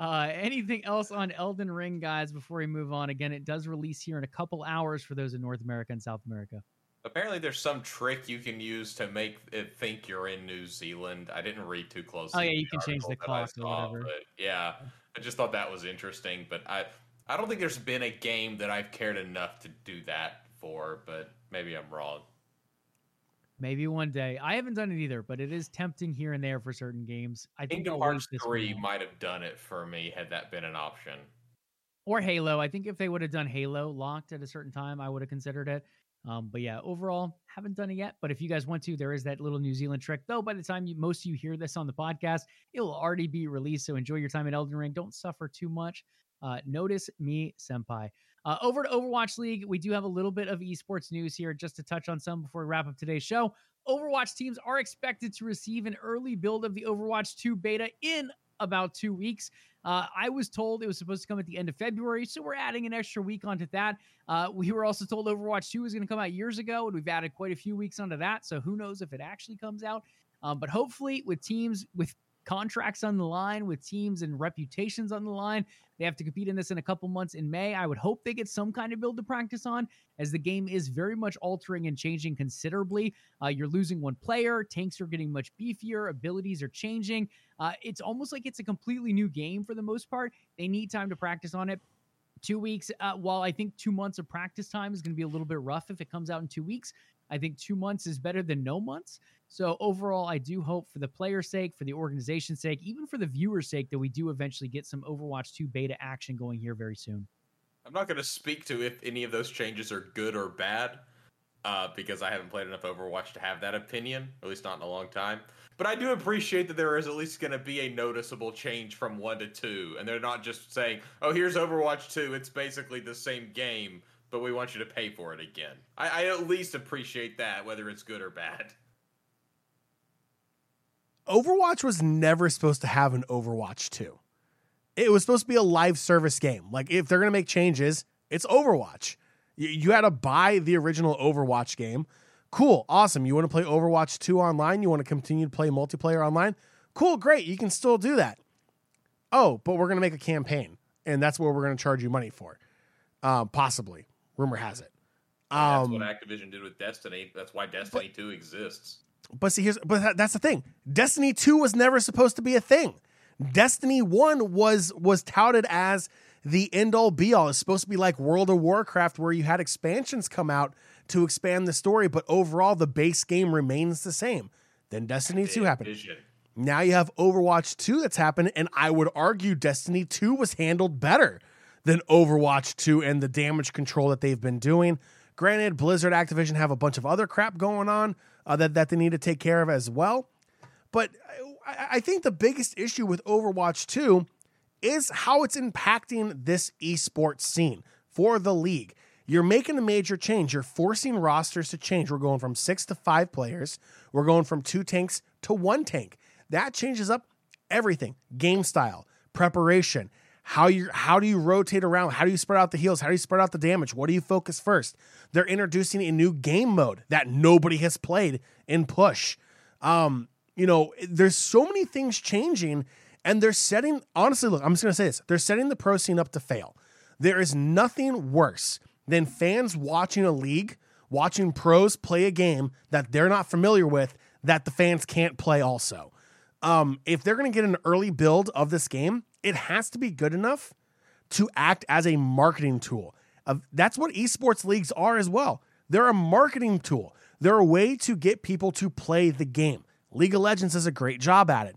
uh, anything else on Elden Ring, guys, before we move on? Again, it does release here in a couple hours for those in North America and South America. Apparently, there's some trick you can use to make it think you're in New Zealand. I didn't read too closely. Oh yeah, you can change the clock or whatever. yeah, I just thought that was interesting. But I, I don't think there's been a game that I've cared enough to do that for. But maybe I'm wrong. Maybe one day. I haven't done it either, but it is tempting here and there for certain games. I think Kingdom Hearts three might have done it for me had that been an option. Or Halo. I think if they would have done Halo locked at a certain time, I would have considered it. Um, but yeah, overall, haven't done it yet. But if you guys want to, there is that little New Zealand trick. Though by the time you, most of you hear this on the podcast, it will already be released. So enjoy your time at Elden Ring. Don't suffer too much. Uh, notice me, senpai. Uh, over to Overwatch League, we do have a little bit of esports news here just to touch on some before we wrap up today's show. Overwatch teams are expected to receive an early build of the Overwatch 2 beta in about two weeks. Uh, I was told it was supposed to come at the end of February, so we're adding an extra week onto that. Uh, we were also told Overwatch 2 was going to come out years ago, and we've added quite a few weeks onto that. So who knows if it actually comes out? Um, but hopefully, with teams with contracts on the line, with teams and reputations on the line. They have to compete in this in a couple months in May. I would hope they get some kind of build to practice on, as the game is very much altering and changing considerably. Uh, you're losing one player, tanks are getting much beefier, abilities are changing. Uh, it's almost like it's a completely new game for the most part. They need time to practice on it two weeks. Uh, while I think two months of practice time is going to be a little bit rough if it comes out in two weeks, I think two months is better than no months. So overall, I do hope for the player's sake, for the organization's sake, even for the viewer's sake, that we do eventually get some Overwatch 2 beta action going here very soon. I'm not going to speak to if any of those changes are good or bad, uh, because I haven't played enough Overwatch to have that opinion, at least not in a long time. But I do appreciate that there is at least going to be a noticeable change from one to two, and they're not just saying, "Oh, here's Overwatch 2. It's basically the same game, but we want you to pay for it again. I, I at least appreciate that, whether it's good or bad. Overwatch was never supposed to have an Overwatch 2. It was supposed to be a live service game. Like, if they're going to make changes, it's Overwatch. You, you had to buy the original Overwatch game. Cool, awesome. You want to play Overwatch 2 online? You want to continue to play multiplayer online? Cool, great. You can still do that. Oh, but we're going to make a campaign, and that's what we're going to charge you money for. Um, possibly. Rumor has it. That's Um, what Activision did with Destiny. That's why Destiny 2 exists. But see, here's but that's the thing. Destiny two was never supposed to be a thing. Destiny one was was touted as the end all be all. It's supposed to be like World of Warcraft, where you had expansions come out to expand the story, but overall the base game remains the same. Then Destiny two happened. Vision. Now you have Overwatch 2 that's happened, and I would argue Destiny 2 was handled better than Overwatch 2 and the damage control that they've been doing. Granted, Blizzard Activision have a bunch of other crap going on uh, that, that they need to take care of as well. But I, I think the biggest issue with Overwatch 2 is how it's impacting this esports scene for the league. You're making a major change. You're forcing rosters to change. We're going from six to five players. We're going from two tanks to one tank. That changes up everything game style, preparation. How you how do you rotate around? How do you spread out the heals? How do you spread out the damage? What do you focus first? They're introducing a new game mode that nobody has played in push. Um, you know, there's so many things changing, and they're setting. Honestly, look, I'm just gonna say this: they're setting the pro scene up to fail. There is nothing worse than fans watching a league, watching pros play a game that they're not familiar with, that the fans can't play. Also, um, if they're gonna get an early build of this game, it has to be good enough to act as a marketing tool. That's what esports leagues are as well. They're a marketing tool. They're a way to get people to play the game. League of Legends does a great job at it.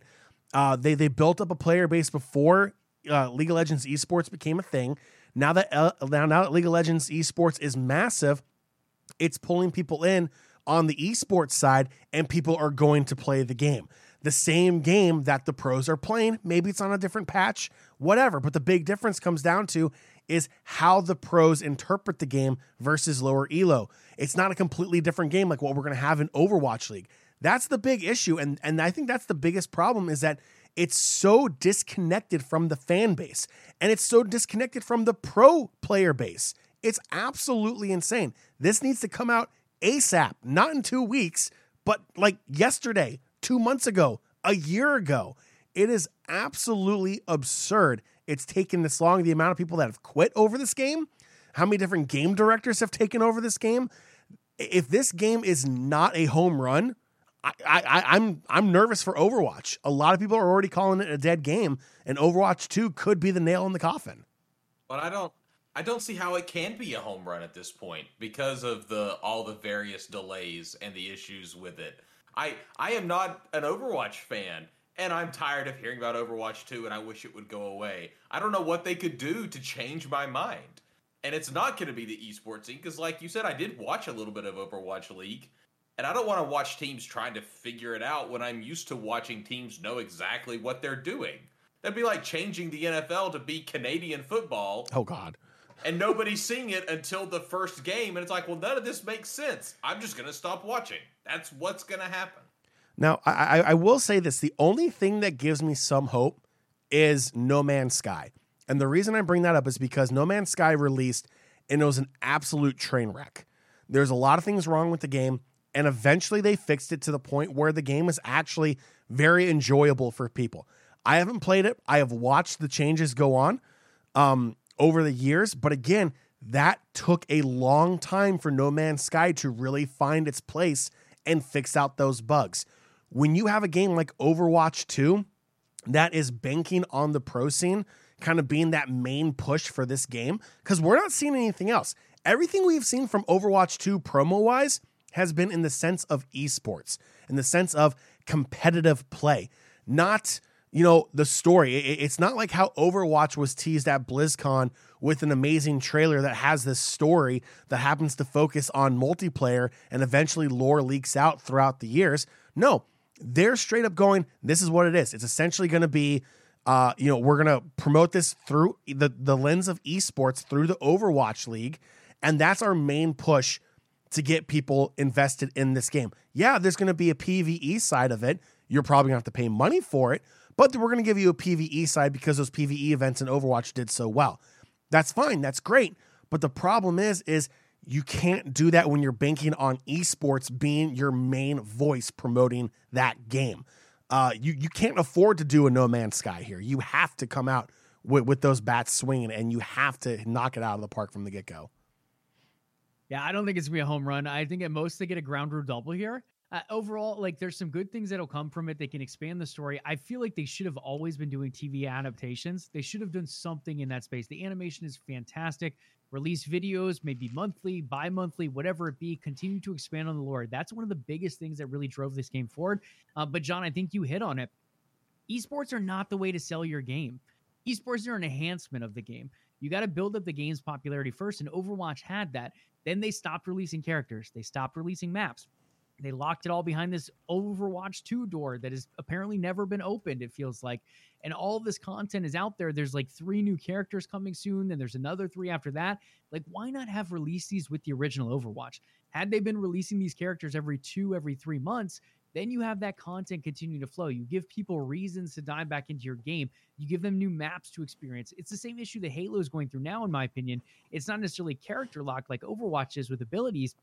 Uh, they they built up a player base before uh, League of Legends esports became a thing. Now that uh, now, now that League of Legends esports is massive, it's pulling people in on the esports side, and people are going to play the game. The same game that the pros are playing. Maybe it's on a different patch, whatever. But the big difference comes down to is how the pros interpret the game versus lower elo. It's not a completely different game like what we're going to have in Overwatch League. That's the big issue, and and I think that's the biggest problem is that it's so disconnected from the fan base, and it's so disconnected from the pro player base. It's absolutely insane. This needs to come out ASAP, not in two weeks, but like yesterday, two months ago, a year ago. It is absolutely absurd. It's taken this long. The amount of people that have quit over this game, how many different game directors have taken over this game. If this game is not a home run, I, I, I'm I'm nervous for Overwatch. A lot of people are already calling it a dead game, and Overwatch 2 could be the nail in the coffin. But I don't I don't see how it can be a home run at this point because of the all the various delays and the issues with it. I I am not an Overwatch fan and I'm tired of hearing about Overwatch 2 and I wish it would go away. I don't know what they could do to change my mind. And it's not going to be the esports scene because like you said I did watch a little bit of Overwatch League and I don't want to watch teams trying to figure it out when I'm used to watching teams know exactly what they're doing. That'd be like changing the NFL to be Canadian football Oh God. And nobody's seeing it until the first game, and it's like, well, none of this makes sense. I'm just gonna stop watching. That's what's gonna happen. Now, I, I, I will say this: the only thing that gives me some hope is No Man's Sky, and the reason I bring that up is because No Man's Sky released and it was an absolute train wreck. There's a lot of things wrong with the game, and eventually they fixed it to the point where the game is actually very enjoyable for people. I haven't played it. I have watched the changes go on um, over the years, but again, that took a long time for No Man's Sky to really find its place and fix out those bugs. When you have a game like Overwatch 2 that is banking on the pro scene, kind of being that main push for this game, because we're not seeing anything else. Everything we've seen from Overwatch 2 promo wise has been in the sense of esports, in the sense of competitive play, not you know the story. It- It's not like how Overwatch was teased at BlizzCon with an amazing trailer that has this story that happens to focus on multiplayer and eventually lore leaks out throughout the years. No, they're straight up going, this is what it is. It's essentially going to be, uh, you know, we're going to promote this through the, the lens of esports through the Overwatch League. And that's our main push to get people invested in this game. Yeah, there's going to be a PvE side of it. You're probably going to have to pay money for it, but we're going to give you a PvE side because those PvE events in Overwatch did so well. That's fine. That's great. But the problem is is you can't do that when you're banking on esports being your main voice promoting that game. Uh, you you can't afford to do a No Man's Sky here. You have to come out with, with those bats swinging, and you have to knock it out of the park from the get go. Yeah, I don't think it's gonna be a home run. I think at most they get a ground rule double here. Uh, overall, like there's some good things that'll come from it. They can expand the story. I feel like they should have always been doing TV adaptations. They should have done something in that space. The animation is fantastic. Release videos, maybe monthly, bi monthly, whatever it be. Continue to expand on the lore. That's one of the biggest things that really drove this game forward. Uh, but, John, I think you hit on it. Esports are not the way to sell your game, esports are an enhancement of the game. You got to build up the game's popularity first, and Overwatch had that. Then they stopped releasing characters, they stopped releasing maps they locked it all behind this Overwatch 2 door that has apparently never been opened, it feels like. And all this content is out there. There's like three new characters coming soon, and there's another three after that. Like, why not have released these with the original Overwatch? Had they been releasing these characters every two, every three months, then you have that content continue to flow. You give people reasons to dive back into your game. You give them new maps to experience. It's the same issue that Halo is going through now, in my opinion. It's not necessarily character lock like Overwatch is with abilities,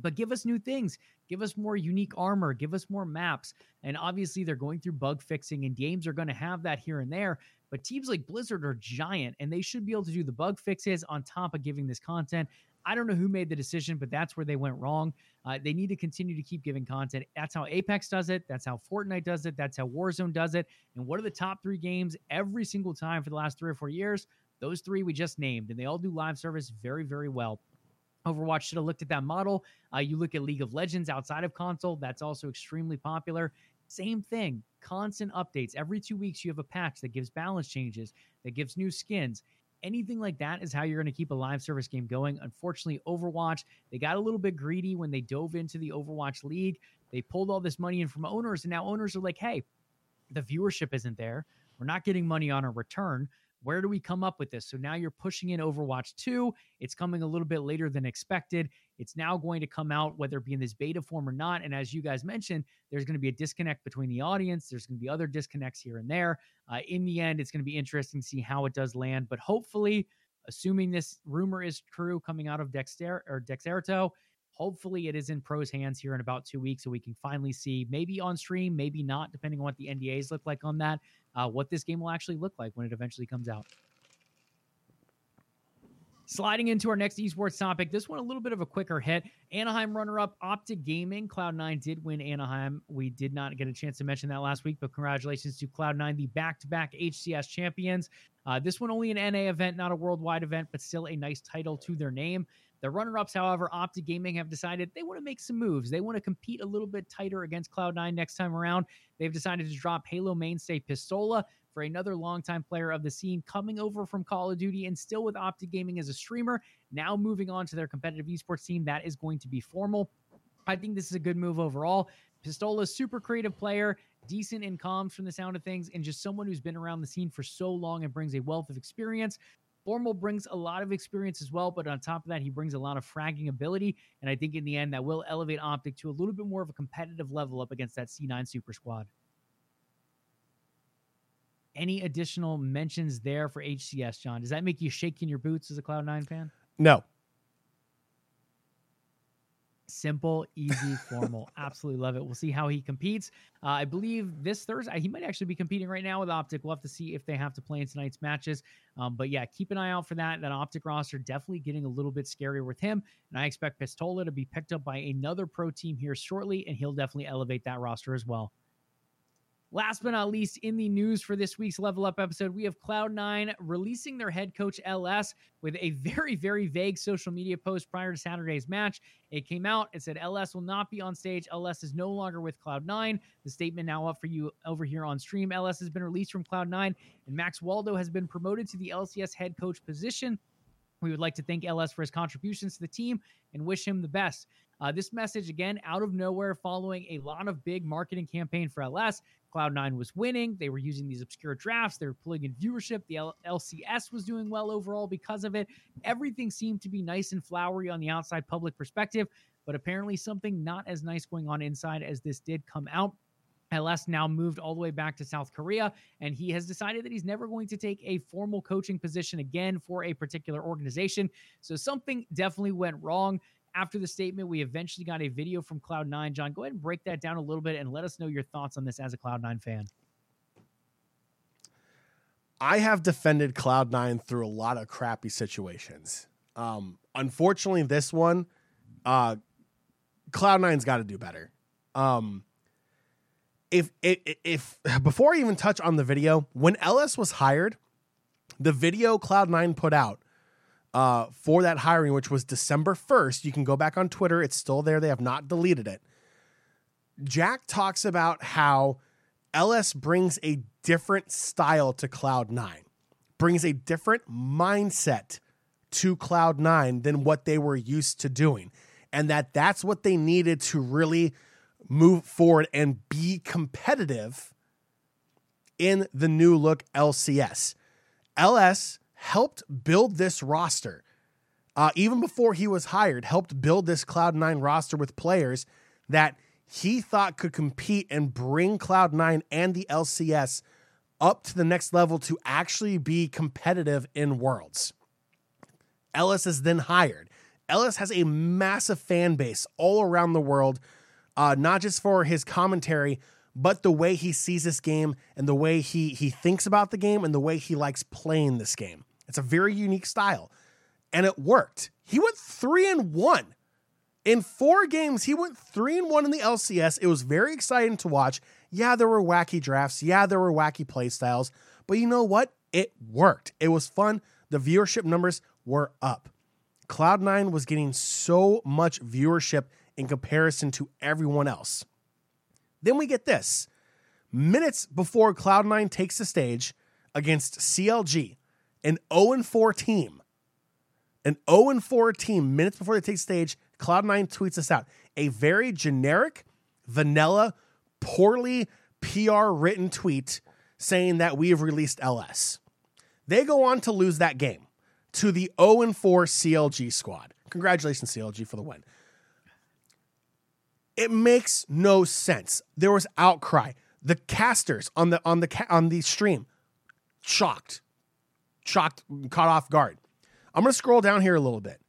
but give us new things. Give us more unique armor. Give us more maps. And obviously they're going through bug fixing and games are going to have that here and there but teams like blizzard are giant and they should be able to do the bug fixes on top of giving this content. I don't know who made the decision but that's where they went wrong. Uh, they need to continue to keep giving content. That's how apex does it. That's how fortnite does it. That's how warzone does it. And what are the top three games every single time for the last three or four years? Those three we just named and they all do live service very very well Overwatch should have looked at that model. Uh, you look at League of Legends outside of console, that's also extremely popular. Same thing, constant updates. Every two weeks, you have a patch that gives balance changes, that gives new skins. Anything like that is how you're going to keep a live service game going. Unfortunately, Overwatch, they got a little bit greedy when they dove into the Overwatch League. They pulled all this money in from owners, and now owners are like, hey, the viewership isn't there. We're not getting money on a return. Where do we come up with this? So now you're pushing in Overwatch 2. It's coming a little bit later than expected. It's now going to come out, whether it be in this beta form or not. And as you guys mentioned, there's going to be a disconnect between the audience. There's going to be other disconnects here and there. Uh, in the end, it's going to be interesting to see how it does land. But hopefully, assuming this rumor is true coming out of Dexter or Dexerto, hopefully it is in pros hands here in about two weeks so we can finally see maybe on stream maybe not depending on what the ndas look like on that uh, what this game will actually look like when it eventually comes out. Sliding into our next esports topic, this one a little bit of a quicker hit. Anaheim runner-up Optic Gaming. Cloud9 did win Anaheim. We did not get a chance to mention that last week, but congratulations to Cloud9, the back-to-back HCS champions. Uh, this one only an NA event, not a worldwide event, but still a nice title to their name. The runner ups, however, Optic Gaming have decided they want to make some moves. They want to compete a little bit tighter against Cloud9 next time around. They've decided to drop Halo mainstay Pistola for another longtime player of the scene coming over from Call of Duty and still with Optic Gaming as a streamer. Now moving on to their competitive esports team, that is going to be formal. I think this is a good move overall. Pistola, super creative player, decent in comms from the sound of things, and just someone who's been around the scene for so long and brings a wealth of experience. Formal brings a lot of experience as well, but on top of that, he brings a lot of fragging ability. And I think in the end, that will elevate Optic to a little bit more of a competitive level up against that C9 Super Squad. Any additional mentions there for HCS, John? Does that make you shake in your boots as a Cloud9 fan? No. Simple, easy, formal. Absolutely love it. We'll see how he competes. Uh, I believe this Thursday, he might actually be competing right now with Optic. We'll have to see if they have to play in tonight's matches. Um, but yeah, keep an eye out for that. That Optic roster definitely getting a little bit scarier with him. And I expect Pistola to be picked up by another pro team here shortly, and he'll definitely elevate that roster as well. Last but not least, in the news for this week's Level Up episode, we have Cloud9 releasing their head coach LS with a very, very vague social media post prior to Saturday's match. It came out, it said LS will not be on stage. LS is no longer with Cloud9. The statement now up for you over here on stream. LS has been released from Cloud9, and Max Waldo has been promoted to the LCS head coach position. We would like to thank LS for his contributions to the team and wish him the best. Uh, this message, again, out of nowhere, following a lot of big marketing campaign for LS. Cloud9 was winning. They were using these obscure drafts. They were pulling in viewership. The L- LCS was doing well overall because of it. Everything seemed to be nice and flowery on the outside public perspective, but apparently something not as nice going on inside as this did come out. LS now moved all the way back to South Korea, and he has decided that he's never going to take a formal coaching position again for a particular organization. So something definitely went wrong. After the statement, we eventually got a video from Cloud9. John, go ahead and break that down a little bit and let us know your thoughts on this as a Cloud9 fan. I have defended Cloud9 through a lot of crappy situations. Um, unfortunately, this one, uh, Cloud9's got to do better. Um, if, if if before I even touch on the video, when LS was hired, the video Cloud9 put out uh, for that hiring, which was December 1st, you can go back on Twitter. It's still there. They have not deleted it. Jack talks about how LS brings a different style to Cloud9, brings a different mindset to Cloud9 than what they were used to doing. And that that's what they needed to really move forward and be competitive in the new look LCS. LS helped build this roster. Uh, even before he was hired, helped build this Cloud9 roster with players that he thought could compete and bring Cloud9 and the LCS up to the next level to actually be competitive in Worlds. LS is then hired. LS has a massive fan base all around the world, uh, not just for his commentary, but the way he sees this game and the way he he thinks about the game and the way he likes playing this game. It's a very unique style, and it worked. He went three and one in four games. He went three and one in the LCS. It was very exciting to watch. Yeah, there were wacky drafts. Yeah, there were wacky play styles, but you know what? It worked. It was fun. The viewership numbers were up. Cloud9 was getting so much viewership in comparison to everyone else. Then we get this. Minutes before Cloud9 takes the stage against CLG, an 0 4 team, an 0 4 team, minutes before they take stage, Cloud9 tweets us out a very generic, vanilla, poorly PR written tweet saying that we have released LS. They go on to lose that game to the 0 4 CLG squad. Congratulations, CLG, for the win. It makes no sense. There was outcry. The casters on the on the on the stream shocked, shocked, caught off guard. I'm gonna scroll down here a little bit.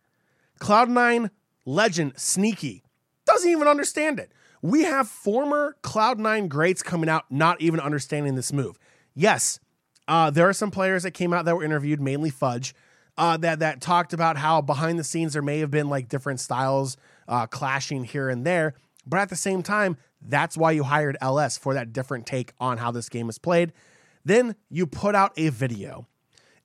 Cloud9 legend Sneaky doesn't even understand it. We have former Cloud9 greats coming out not even understanding this move. Yes, uh, there are some players that came out that were interviewed, mainly Fudge, uh, that that talked about how behind the scenes there may have been like different styles uh, clashing here and there. But at the same time, that's why you hired LS for that different take on how this game is played. Then you put out a video,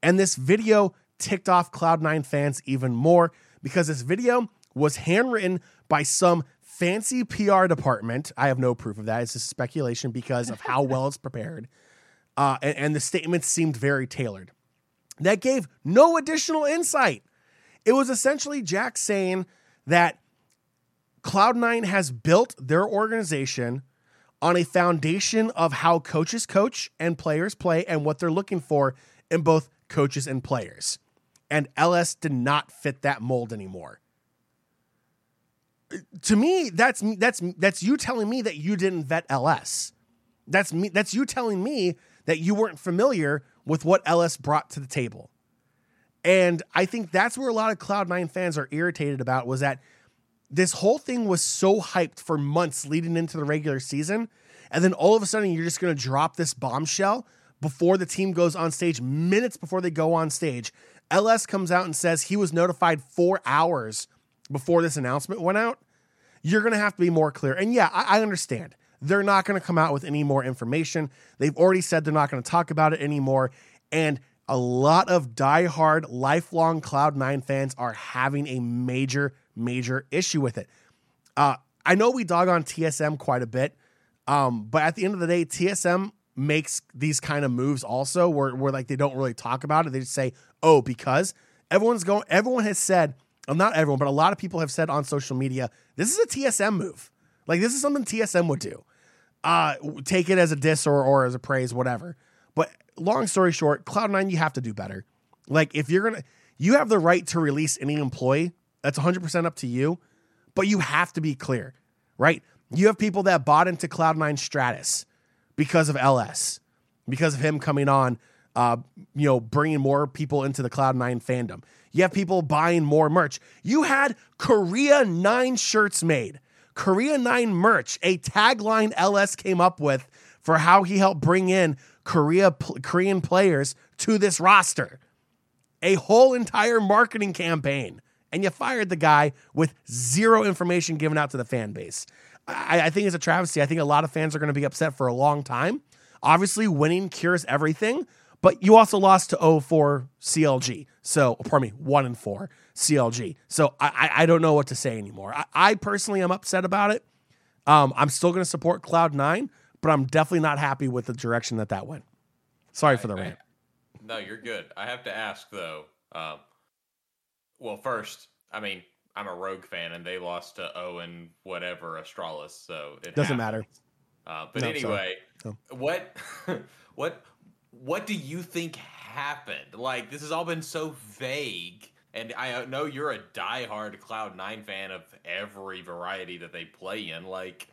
and this video ticked off Cloud9 fans even more because this video was handwritten by some fancy PR department. I have no proof of that. It's just speculation because of how well it's prepared. Uh, and, and the statements seemed very tailored. That gave no additional insight. It was essentially Jack saying that Cloud9 has built their organization on a foundation of how coaches coach and players play and what they're looking for in both coaches and players. And LS did not fit that mold anymore. To me, that's that's that's you telling me that you didn't vet LS. That's me that's you telling me that you weren't familiar with what LS brought to the table. And I think that's where a lot of Cloud9 fans are irritated about was that this whole thing was so hyped for months leading into the regular season. And then all of a sudden, you're just going to drop this bombshell before the team goes on stage, minutes before they go on stage. LS comes out and says he was notified four hours before this announcement went out. You're going to have to be more clear. And yeah, I, I understand. They're not going to come out with any more information. They've already said they're not going to talk about it anymore. And a lot of diehard, lifelong Cloud9 fans are having a major, major issue with it. Uh, I know we dog on TSM quite a bit, um, but at the end of the day, TSM makes these kind of moves also where, where like they don't really talk about it. They just say, oh, because. Everyone's going. Everyone has said, not everyone, but a lot of people have said on social media, this is a TSM move. Like this is something TSM would do. Uh, take it as a diss or or as a praise, whatever. But long story short, Cloud9, you have to do better. Like if you're gonna, you have the right to release any employee. That's 100 percent up to you, but you have to be clear, right? You have people that bought into Cloud9 Stratus because of LS, because of him coming on, uh, you know, bringing more people into the Cloud9 fandom. You have people buying more merch. You had Korea 9 shirts made. Korea 9 merch, a tagline LS came up with for how he helped bring in Korea Korean players to this roster. A whole entire marketing campaign. And you fired the guy with zero information given out to the fan base. I, I think it's a travesty. I think a lot of fans are going to be upset for a long time. Obviously, winning cures everything, but you also lost to 04 CLG. So, pardon me, 1 and 4 CLG. So, I, I don't know what to say anymore. I, I personally am upset about it. Um, I'm still going to support Cloud9, but I'm definitely not happy with the direction that that went. Sorry for the rant. No, you're good. I have to ask, though. Um, well, first, I mean, I'm a Rogue fan, and they lost to Owen whatever Astralis, so it doesn't happens. matter. Uh, but no, anyway, so. what what what do you think happened? Like this has all been so vague, and I know you're a diehard Cloud Nine fan of every variety that they play in. Like,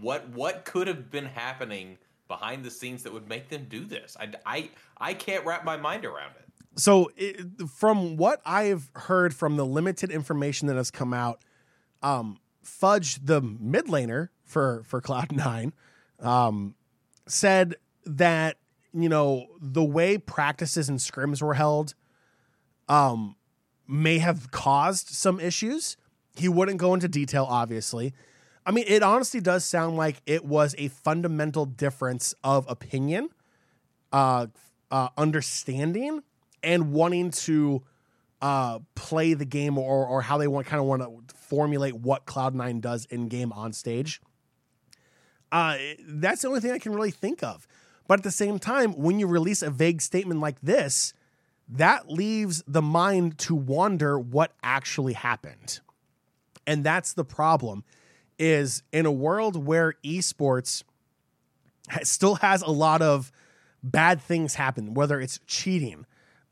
what what could have been happening behind the scenes that would make them do this? I I I can't wrap my mind around it so it, from what I've heard from the limited information that has come out, um, Fudge, the mid laner for for Cloud Nine, um, said that you know the way practices and scrims were held, um, may have caused some issues. He wouldn't go into detail, obviously. I mean, it honestly does sound like it was a fundamental difference of opinion, uh, uh, understanding and wanting to uh, play the game or or how they want kind of want to formulate what Cloud9 does in game on stage. Uh, that's the only thing I can really think of. But at the same time, when you release a vague statement like this, that leaves the mind to wonder what actually happened. And that's the problem is in a world where esports still has a lot of bad things happen, whether it's cheating,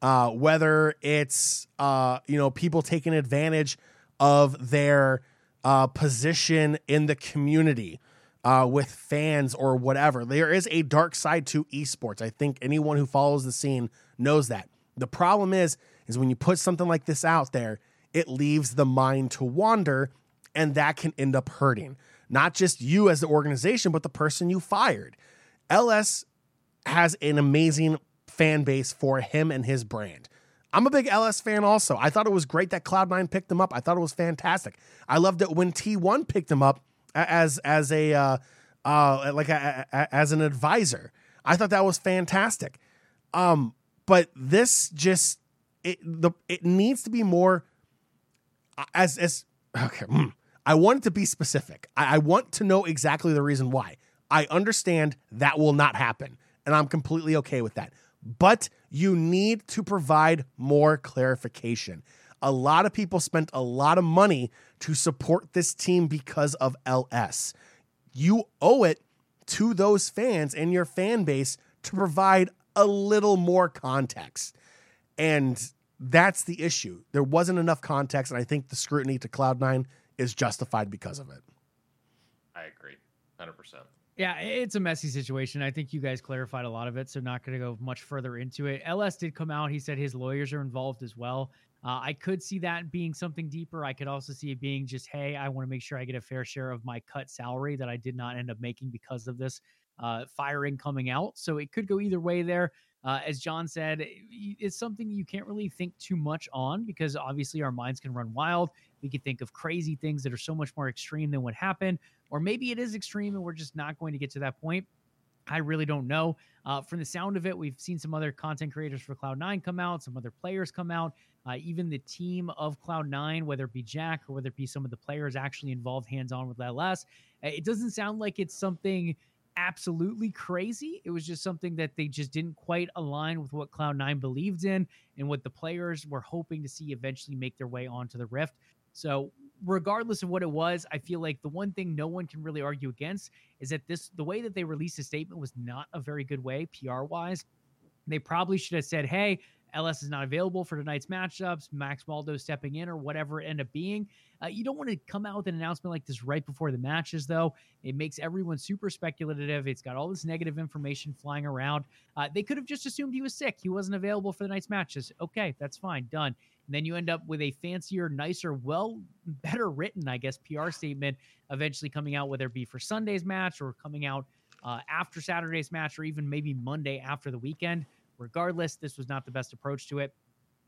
uh, whether it's uh, you know people taking advantage of their uh, position in the community uh, with fans or whatever. There is a dark side to esports. I think anyone who follows the scene knows that. The problem is, is when you put something like this out there, it leaves the mind to wander, and that can end up hurting not just you as the organization, but the person you fired. LS has an amazing fan base for him and his brand. I'm a big LS fan also. I thought it was great that Cloud9 picked him up. I thought it was fantastic. I loved it when T1 picked him up as as a uh, uh, like a, a, as an advisor. I thought that was fantastic. Um, but this just it the it needs to be more as as okay. Mm, I want it to be specific. I, I want to know exactly the reason why. I understand that will not happen, and I'm completely okay with that but you need to provide more clarification. A lot of people spent a lot of money to support this team because of LS. You owe it to those fans and your fan base to provide a little more context. And that's the issue. There wasn't enough context, and I think the scrutiny to Cloud9 is justified because of it. I agree, 100%. Yeah, it's a messy situation. I think you guys clarified a lot of it, so not going to go much further into it. LS did come out. He said his lawyers are involved as well. Uh, I could see that being something deeper. I could also see it being just, hey, I want to make sure I get a fair share of my cut salary that I did not end up making because of this uh, firing coming out. So it could go either way there. Uh, as John said, it's something you can't really think too much on because obviously our minds can run wild. We can think of crazy things that are so much more extreme than what happened, or maybe it is extreme and we're just not going to get to that point. I really don't know. Uh, from the sound of it, we've seen some other content creators for Cloud9 come out, some other players come out, uh, even the team of Cloud9, whether it be Jack or whether it be some of the players actually involved hands on with LS. It doesn't sound like it's something absolutely crazy. It was just something that they just didn't quite align with what Cloud9 believed in and what the players were hoping to see eventually make their way onto the Rift. So, regardless of what it was, I feel like the one thing no one can really argue against is that this the way that they released a statement was not a very good way PR wise. They probably should have said, "Hey, LS is not available for tonight's matchups. Max Waldo stepping in, or whatever it ended up being." Uh, you don't want to come out with an announcement like this right before the matches, though. It makes everyone super speculative. It's got all this negative information flying around. Uh, they could have just assumed he was sick. He wasn't available for the night's matches. Okay, that's fine, done. And then you end up with a fancier, nicer, well, better written, I guess, PR statement eventually coming out, whether it be for Sunday's match or coming out uh, after Saturday's match or even maybe Monday after the weekend. Regardless, this was not the best approach to it.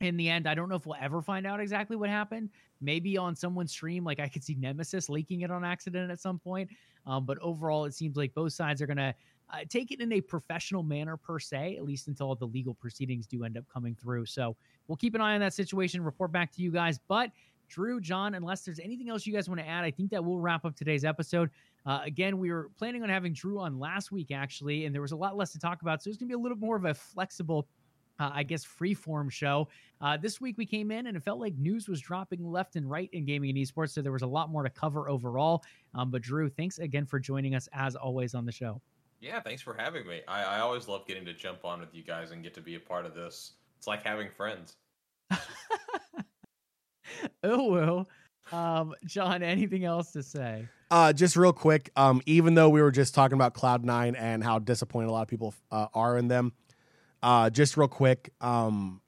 In the end, I don't know if we'll ever find out exactly what happened. Maybe on someone's stream, like I could see Nemesis leaking it on accident at some point. Um, but overall, it seems like both sides are going to uh, take it in a professional manner per se, at least until the legal proceedings do end up coming through. So we'll keep an eye on that situation, report back to you guys. But Drew, John, unless there's anything else you guys want to add, I think that will wrap up today's episode. Uh, again, we were planning on having Drew on last week, actually, and there was a lot less to talk about. So it's going to be a little more of a flexible, uh, I guess, free-form show. Uh, this week we came in and it felt like news was dropping left and right in gaming and esports. So there was a lot more to cover overall. Um, but Drew, thanks again for joining us as always on the show. Yeah, thanks for having me. I, I always love getting to jump on with you guys and get to be a part of this. It's like having friends. oh well. Um, John, anything else to say? Uh, just real quick. Um, even though we were just talking about Cloud Nine and how disappointed a lot of people uh, are in them, uh, just real quick. Um,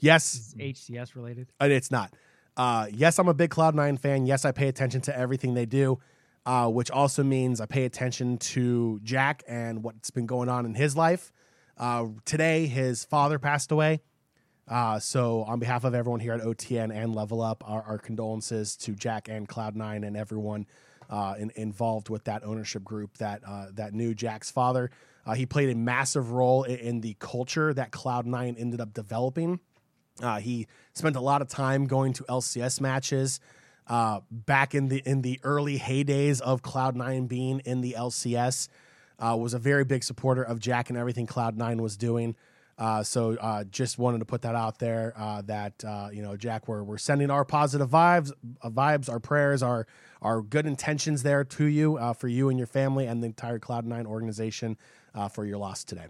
yes, HCS related. Uh, it's not. Uh, yes, I'm a big Cloud Nine fan. Yes, I pay attention to everything they do, uh, which also means I pay attention to Jack and what's been going on in his life. Uh, today, his father passed away. Uh, so, on behalf of everyone here at OTN and Level Up, our, our condolences to Jack and Cloud9 and everyone uh, in, involved with that ownership group that uh, that knew Jack's father. Uh, he played a massive role in, in the culture that Cloud9 ended up developing. Uh, he spent a lot of time going to LCS matches uh, back in the in the early heydays of Cloud9 being in the LCS. was a very big supporter of Jack and everything Cloud9 was doing. Uh, so uh, just wanted to put that out there uh, that uh, you know Jack we're, we're sending our positive vibes uh, vibes our prayers our our good intentions there to you uh, for you and your family and the entire Cloud9 organization for your loss today.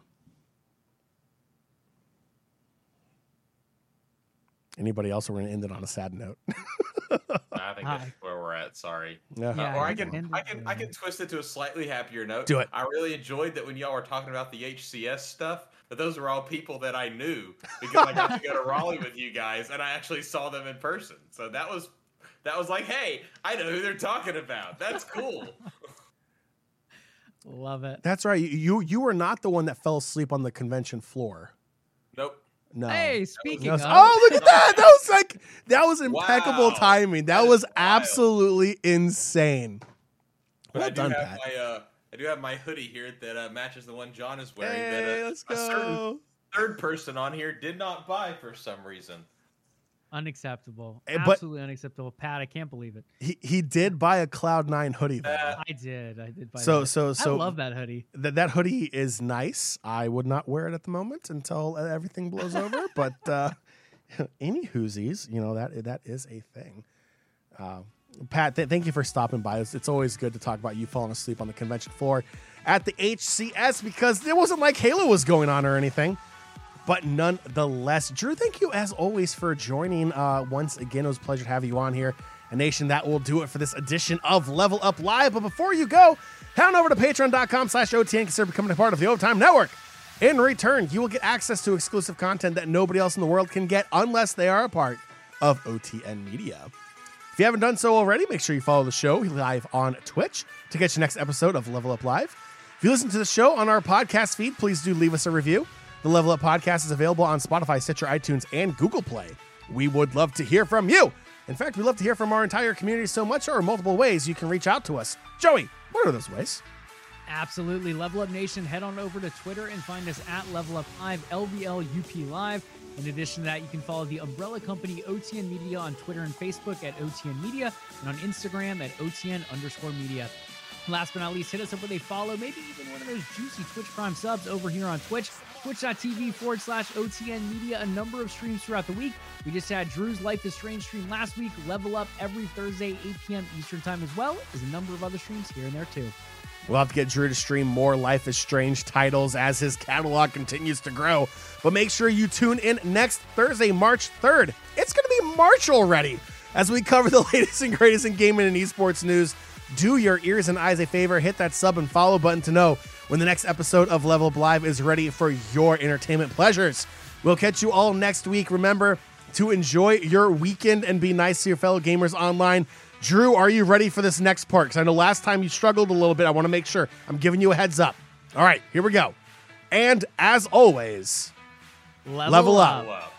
Anybody else? We're going to end it on a sad note. I think that's where we're at. Sorry. Yeah. Yeah, or I can, can I can, I can twist it to a slightly happier note. Do it. I really enjoyed that when y'all were talking about the HCS stuff. But those were all people that I knew because I got to go to Raleigh with you guys, and I actually saw them in person. So that was, that was like, hey, I know who they're talking about. That's cool. Love it. That's right. You you were not the one that fell asleep on the convention floor. Nope. No. Hey, speaking That was- of, oh, look at that! That was like that was impeccable Wow. timing. That, That is was wild. absolutely insane. But Well I do done, have Pat. my, uh, I do have my hoodie here that uh, matches the one John is wearing. Hey, that uh, let's a certain go. third person on here did not buy for some reason. Unacceptable. Eh, but- Absolutely unacceptable. Pat, I can't believe it. He he did buy a Cloud Nine hoodie though. Uh, I did. I did. Buy so that. so so I love that hoodie. that that hoodie is nice. I would not wear it at the moment until uh, everything blows over. But uh, any whoosies, you know that that is a thing. Uh, Pat, th- thank you for stopping by. It's, it's always good to talk about you falling asleep on the convention floor at the HCS because it wasn't like Halo was going on or anything. But nonetheless, Drew, thank you as always for joining. Uh, once again, it was a pleasure to have you on here. A nation that will do it for this edition of Level Up Live. But before you go, head on over to patreon.com slash OTN. Consider becoming a part of the Overtime Network. In return, you will get access to exclusive content that nobody else in the world can get unless they are a part of OTN Media. If you haven't done so already, make sure you follow the show live on Twitch to catch the next episode of Level Up Live. If you listen to the show on our podcast feed, please do leave us a review. The Level Up podcast is available on Spotify, Stitcher, iTunes, and Google Play. We would love to hear from you. In fact, we love to hear from our entire community so much there are multiple ways you can reach out to us. Joey, what are those ways? Absolutely. Level Up Nation, head on over to Twitter and find us at Level Up Live, LVLUP Live. In addition to that, you can follow the umbrella company OTN Media on Twitter and Facebook at OTN Media and on Instagram at OTN underscore media. Last but not least, hit us up with a follow, maybe even one of those juicy Twitch Prime subs over here on Twitch, twitch.tv forward slash OTN Media, a number of streams throughout the week. We just had Drew's Life is Strange stream last week, Level Up every Thursday, 8 p.m. Eastern Time as well as a number of other streams here and there too. We'll have to get Drew to stream more Life is Strange titles as his catalog continues to grow. But make sure you tune in next Thursday, March 3rd. It's going to be March already as we cover the latest and greatest in gaming and esports news do your ears and eyes a favor, hit that sub and follow button to know when the next episode of Level Up Live is ready for your entertainment pleasures. We'll catch you all next week. Remember to enjoy your weekend and be nice to your fellow gamers online. Drew, are you ready for this next part? Because I know last time you struggled a little bit. I want to make sure I'm giving you a heads up. All right, here we go. And as always, Level, Level up. Wow.